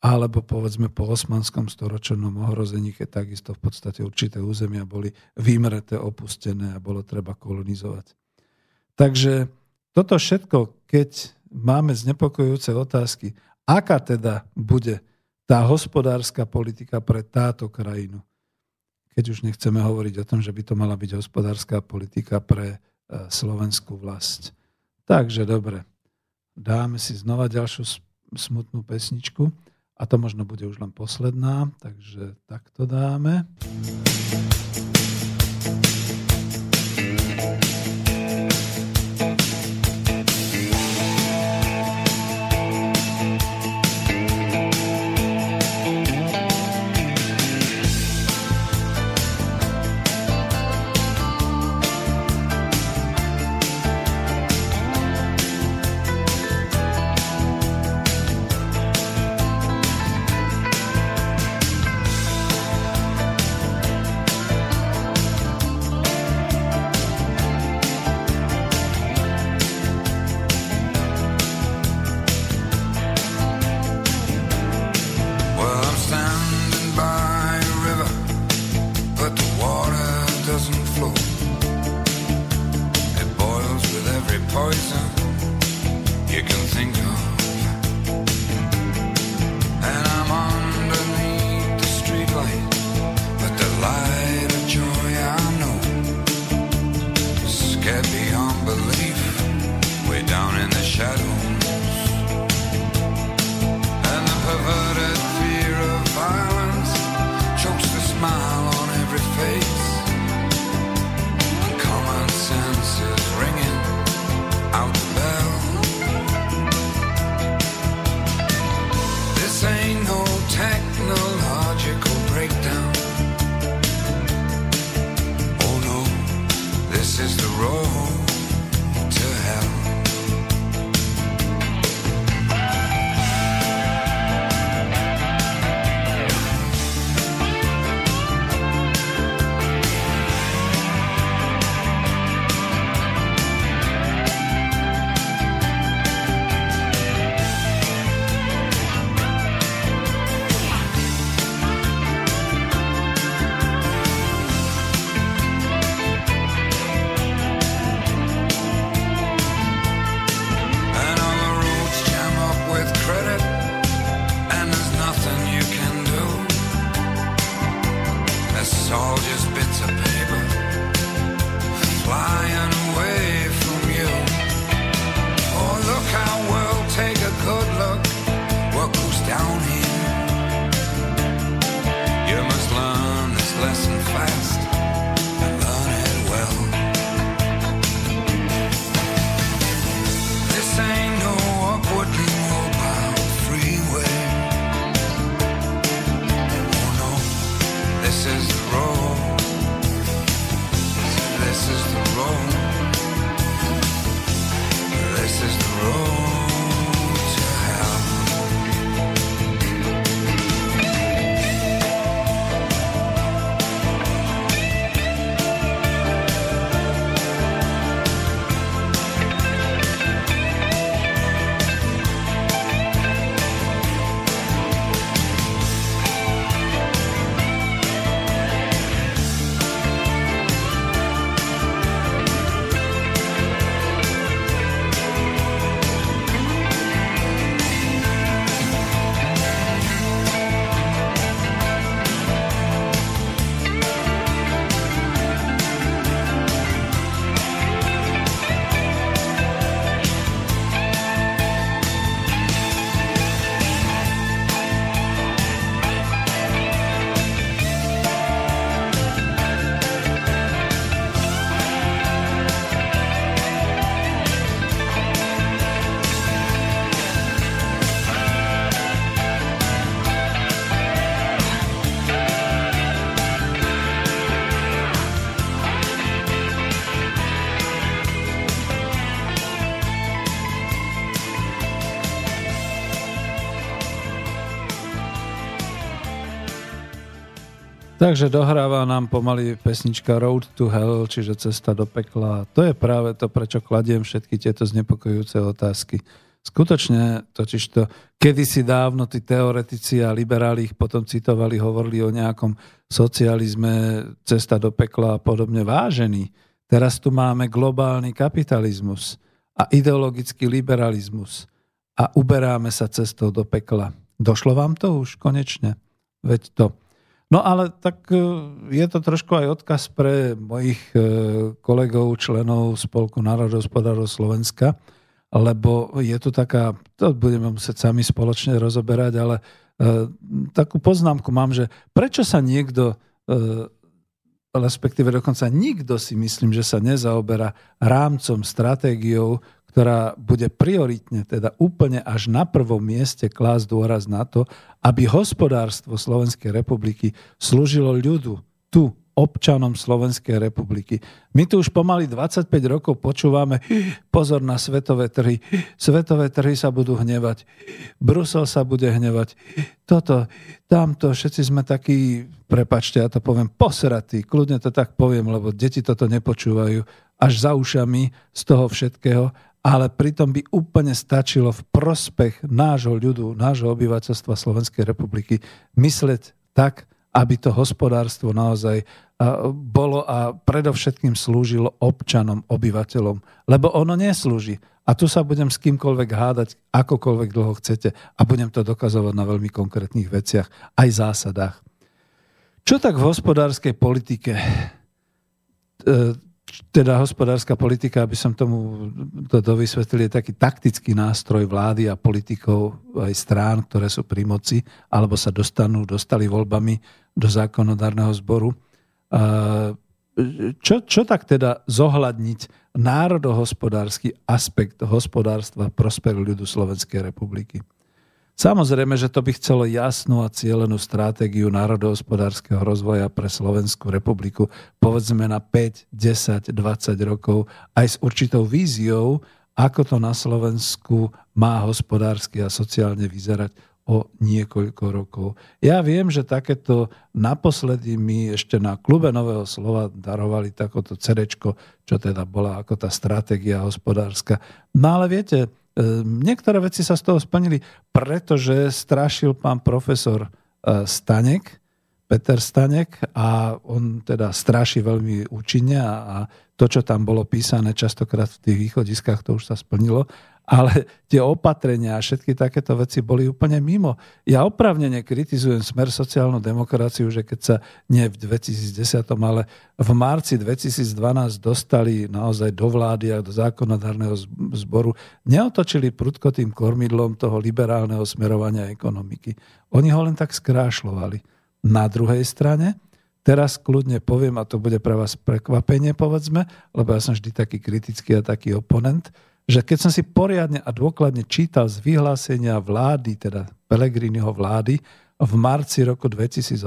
[SPEAKER 1] alebo povedzme po osmanskom storočnom ohrození, keď takisto v podstate určité územia boli vymreté, opustené a bolo treba kolonizovať. Takže toto všetko, keď máme znepokojujúce otázky, aká teda bude tá hospodárska politika pre táto krajinu, keď už nechceme hovoriť o tom, že by to mala byť hospodárska politika pre e, slovenskú vlast. Takže dobre, dáme si znova ďalšiu smutnú pesničku. A to možno bude už len posledná, takže takto dáme. poison you can think of. Takže dohráva nám pomaly pesnička Road to Hell, čiže cesta do pekla. To je práve to, prečo kladiem všetky tieto znepokojujúce otázky. Skutočne, totiž to, kedysi dávno tí teoretici a liberáli ich potom citovali, hovorili o nejakom socializme, cesta do pekla a podobne vážený. Teraz tu máme globálny kapitalizmus a ideologický liberalizmus a uberáme sa cestou do pekla. Došlo vám to už konečne? Veď to. No ale tak e, je to trošku aj odkaz pre mojich e, kolegov, členov Spolku národohospodárov Slovenska, lebo je tu taká, to budeme musieť sami spoločne rozoberať, ale e, takú poznámku mám, že prečo sa niekto, respektíve dokonca nikto si myslím, že sa nezaoberá rámcom, stratégiou, ktorá bude prioritne, teda úplne až na prvom mieste klásť dôraz na to, aby hospodárstvo Slovenskej republiky slúžilo ľudu, tu, občanom Slovenskej republiky. My tu už pomaly 25 rokov počúvame pozor na svetové trhy. Svetové trhy sa budú hnevať. Brusel sa bude hnevať. Toto, tamto, všetci sme takí, prepačte, ja to poviem, posratí. Kľudne to tak poviem, lebo deti toto nepočúvajú až za ušami z toho všetkého ale pritom by úplne stačilo v prospech nášho ľudu, nášho obyvateľstva Slovenskej republiky mysleť tak, aby to hospodárstvo naozaj bolo a predovšetkým slúžilo občanom, obyvateľom. Lebo ono neslúži. A tu sa budem s kýmkoľvek hádať, akokoľvek dlho chcete a budem to dokazovať na veľmi konkrétnych veciach, aj zásadách. Čo tak v hospodárskej politike? Teda hospodárska politika, aby som tomu to dovysvetlil, je taký taktický nástroj vlády a politikov aj strán, ktoré sú pri moci, alebo sa dostanú, dostali voľbami do zákonodárneho zboru. Čo, čo tak teda zohľadniť národohospodársky aspekt hospodárstva prosperu ľudu Slovenskej republiky? Samozrejme, že to by chcelo jasnú a cieľenú stratégiu národohospodárskeho rozvoja pre Slovenskú republiku, povedzme na 5, 10, 20 rokov, aj s určitou víziou, ako to na Slovensku má hospodársky a sociálne vyzerať o niekoľko rokov. Ja viem, že takéto naposledy mi ešte na klube Nového slova darovali takoto cerečko, čo teda bola ako tá stratégia hospodárska. No ale viete, niektoré veci sa z toho splnili, pretože strašil pán profesor e, Stanek, Peter Stanek a on teda straší veľmi účinne a to, čo tam bolo písané častokrát v tých východiskách, to už sa splnilo ale tie opatrenia a všetky takéto veci boli úplne mimo. Ja opravnene kritizujem smer sociálnu demokraciu, že keď sa nie v 2010, ale v marci 2012 dostali naozaj do vlády a do zákonodárneho zboru, neotočili prudko tým kormidlom toho liberálneho smerovania ekonomiky. Oni ho len tak skrášľovali. Na druhej strane, teraz kľudne poviem, a to bude pre vás prekvapenie, povedzme, lebo ja som vždy taký kritický a taký oponent, že keď som si poriadne a dôkladne čítal z vyhlásenia vlády, teda Pelegriniho vlády, v marci roku 2018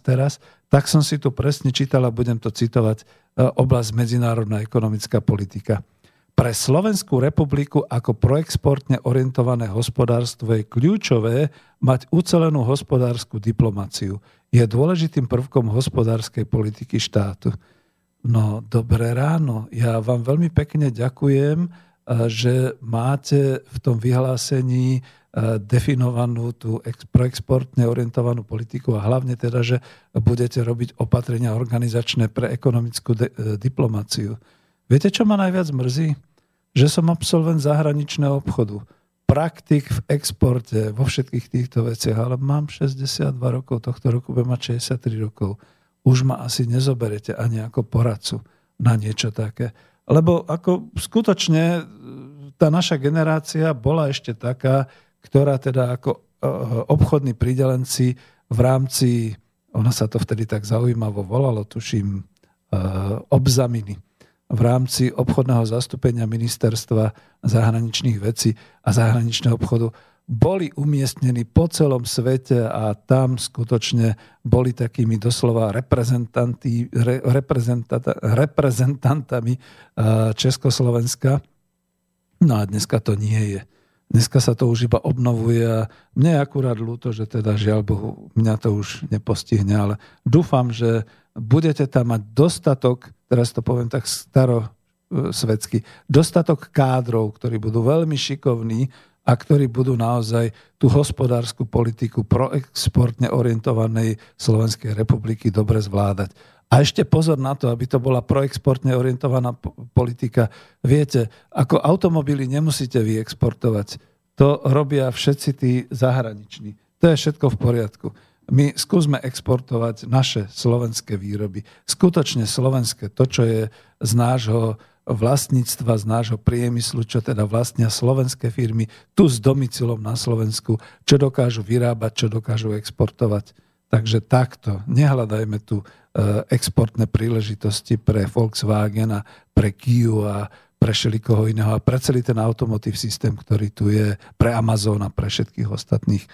[SPEAKER 1] teraz, tak som si tu presne čítal a budem to citovať, e, oblasť medzinárodná ekonomická politika. Pre Slovenskú republiku ako proexportne orientované hospodárstvo je kľúčové mať ucelenú hospodárskú diplomáciu. Je dôležitým prvkom hospodárskej politiky štátu. No, dobré ráno. Ja vám veľmi pekne ďakujem že máte v tom vyhlásení definovanú tú proexportne orientovanú politiku a hlavne teda, že budete robiť opatrenia organizačné pre ekonomickú de- e, diplomáciu. Viete, čo ma najviac mrzí? Že som absolvent zahraničného obchodu, praktik v exporte, vo všetkých týchto veciach, ale mám 62 rokov, tohto roku budem mať 63 rokov. Už ma asi nezoberete ani ako poradcu na niečo také. Lebo ako skutočne tá naša generácia bola ešte taká, ktorá teda ako e, obchodní pridelenci v rámci, ona sa to vtedy tak zaujímavo volalo, tuším, e, obzaminy v rámci obchodného zastúpenia ministerstva zahraničných vecí a zahraničného obchodu boli umiestnení po celom svete a tam skutočne boli takými doslova reprezentantami Československa. No a dneska to nie je. Dneska sa to už iba obnovuje a mne je akurát ľúto, že teda žiaľ Bohu, mňa to už nepostihne, ale dúfam, že budete tam mať dostatok, teraz to poviem tak staro e, svetsky, dostatok kádrov, ktorí budú veľmi šikovní a ktorí budú naozaj tú hospodárskú politiku proexportne orientovanej Slovenskej republiky dobre zvládať. A ešte pozor na to, aby to bola proexportne orientovaná politika. Viete, ako automobily nemusíte vyexportovať. To robia všetci tí zahraniční. To je všetko v poriadku. My skúsme exportovať naše slovenské výroby. Skutočne slovenské, to, čo je z nášho vlastníctva, z nášho priemyslu, čo teda vlastnia slovenské firmy, tu s domicilom na Slovensku, čo dokážu vyrábať, čo dokážu exportovať. Takže takto, nehľadajme tu exportné príležitosti pre Volkswagen a pre Kia a pre všelikoho iného a pre celý ten automotív systém, ktorý tu je, pre Amazon a pre všetkých ostatných.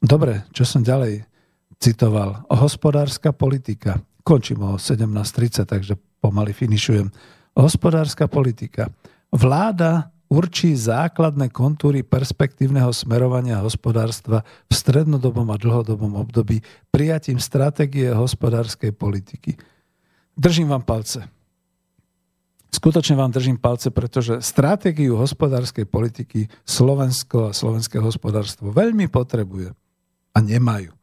[SPEAKER 1] Dobre, čo som ďalej citoval? Hospodárska politika. Končím o 17.30, takže pomaly finišujem. Hospodárska politika. Vláda určí základné kontúry perspektívneho smerovania hospodárstva v strednodobom a dlhodobom období prijatím stratégie hospodárskej politiky. Držím vám palce. Skutočne vám držím palce, pretože stratégiu hospodárskej politiky Slovensko a slovenské hospodárstvo veľmi potrebuje a nemajú.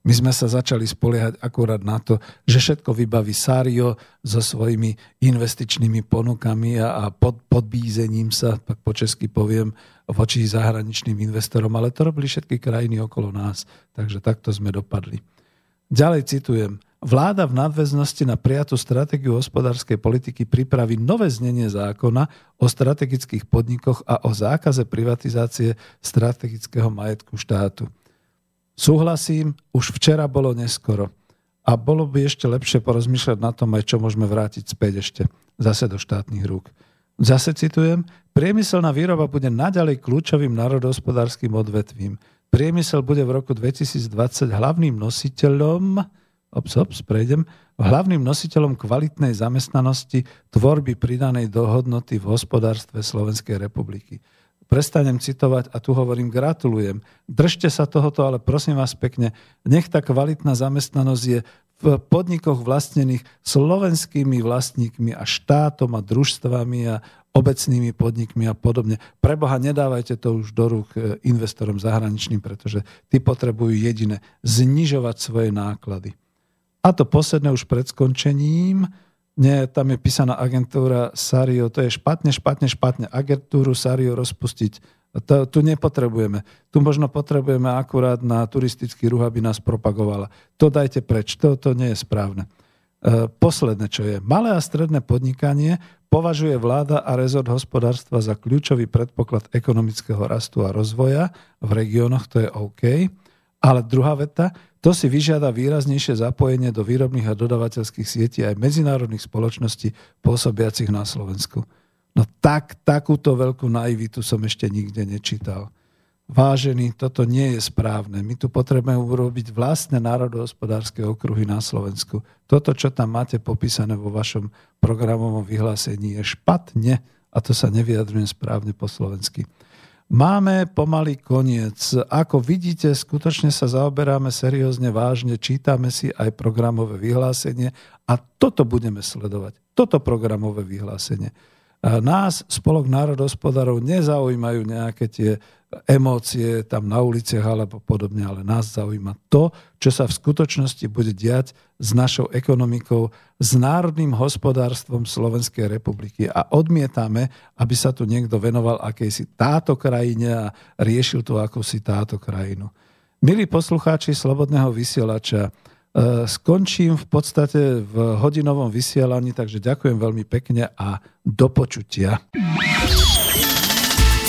[SPEAKER 1] My sme sa začali spoliehať akurát na to, že všetko vybaví Sario so svojimi investičnými ponukami a, pod, podbízením sa, tak po česky poviem, voči zahraničným investorom, ale to robili všetky krajiny okolo nás, takže takto sme dopadli. Ďalej citujem. Vláda v nadväznosti na prijatú stratégiu hospodárskej politiky pripraví nové znenie zákona o strategických podnikoch a o zákaze privatizácie strategického majetku štátu. Súhlasím, už včera bolo neskoro. A bolo by ešte lepšie porozmýšľať na tom aj, čo môžeme vrátiť späť ešte zase do štátnych rúk. Zase citujem, priemyselná výroba bude naďalej kľúčovým národohospodárským odvetvím. Priemysel bude v roku 2020 hlavným nositeľom, ops, ops, prejdem, hlavným nositeľom kvalitnej zamestnanosti tvorby pridanej do hodnoty v hospodárstve Slovenskej republiky prestanem citovať a tu hovorím gratulujem. Držte sa tohoto, ale prosím vás pekne, nech tá kvalitná zamestnanosť je v podnikoch vlastnených slovenskými vlastníkmi a štátom a družstvami a obecnými podnikmi a podobne. Preboha, nedávajte to už do rúk e, investorom zahraničným, pretože tí potrebujú jediné znižovať svoje náklady. A to posledné už pred skončením, nie, tam je písaná agentúra Sario, to je špatne, špatne, špatne. Agentúru Sario rozpustiť. To, tu nepotrebujeme. Tu možno potrebujeme akurát na turistický ruch, aby nás propagovala. To dajte preč, to, to nie je správne. E, posledné, čo je. Malé a stredné podnikanie považuje vláda a rezort hospodárstva za kľúčový predpoklad ekonomického rastu a rozvoja v regiónoch, to je OK. Ale druhá veta, to si vyžiada výraznejšie zapojenie do výrobných a dodavateľských sietí aj medzinárodných spoločností pôsobiacich na Slovensku. No tak, takúto veľkú naivitu som ešte nikde nečítal. Vážený, toto nie je správne. My tu potrebujeme urobiť vlastné národohospodárske okruhy na Slovensku. Toto, čo tam máte popísané vo vašom programovom vyhlásení, je špatne a to sa nevyjadrujem správne po slovensky. Máme pomaly koniec. Ako vidíte, skutočne sa zaoberáme seriózne, vážne, čítame si aj programové vyhlásenie a toto budeme sledovať. Toto programové vyhlásenie. Nás, Spolok národospodárov, nezaujímajú nejaké tie emócie tam na uliciach alebo podobne, ale nás zaujíma to, čo sa v skutočnosti bude diať s našou ekonomikou, s národným hospodárstvom Slovenskej republiky a odmietame, aby sa tu niekto venoval akejsi táto krajine a riešil tu ako si táto krajinu. Milí poslucháči Slobodného vysielača, e, skončím v podstate v hodinovom vysielaní, takže ďakujem veľmi pekne a do počutia.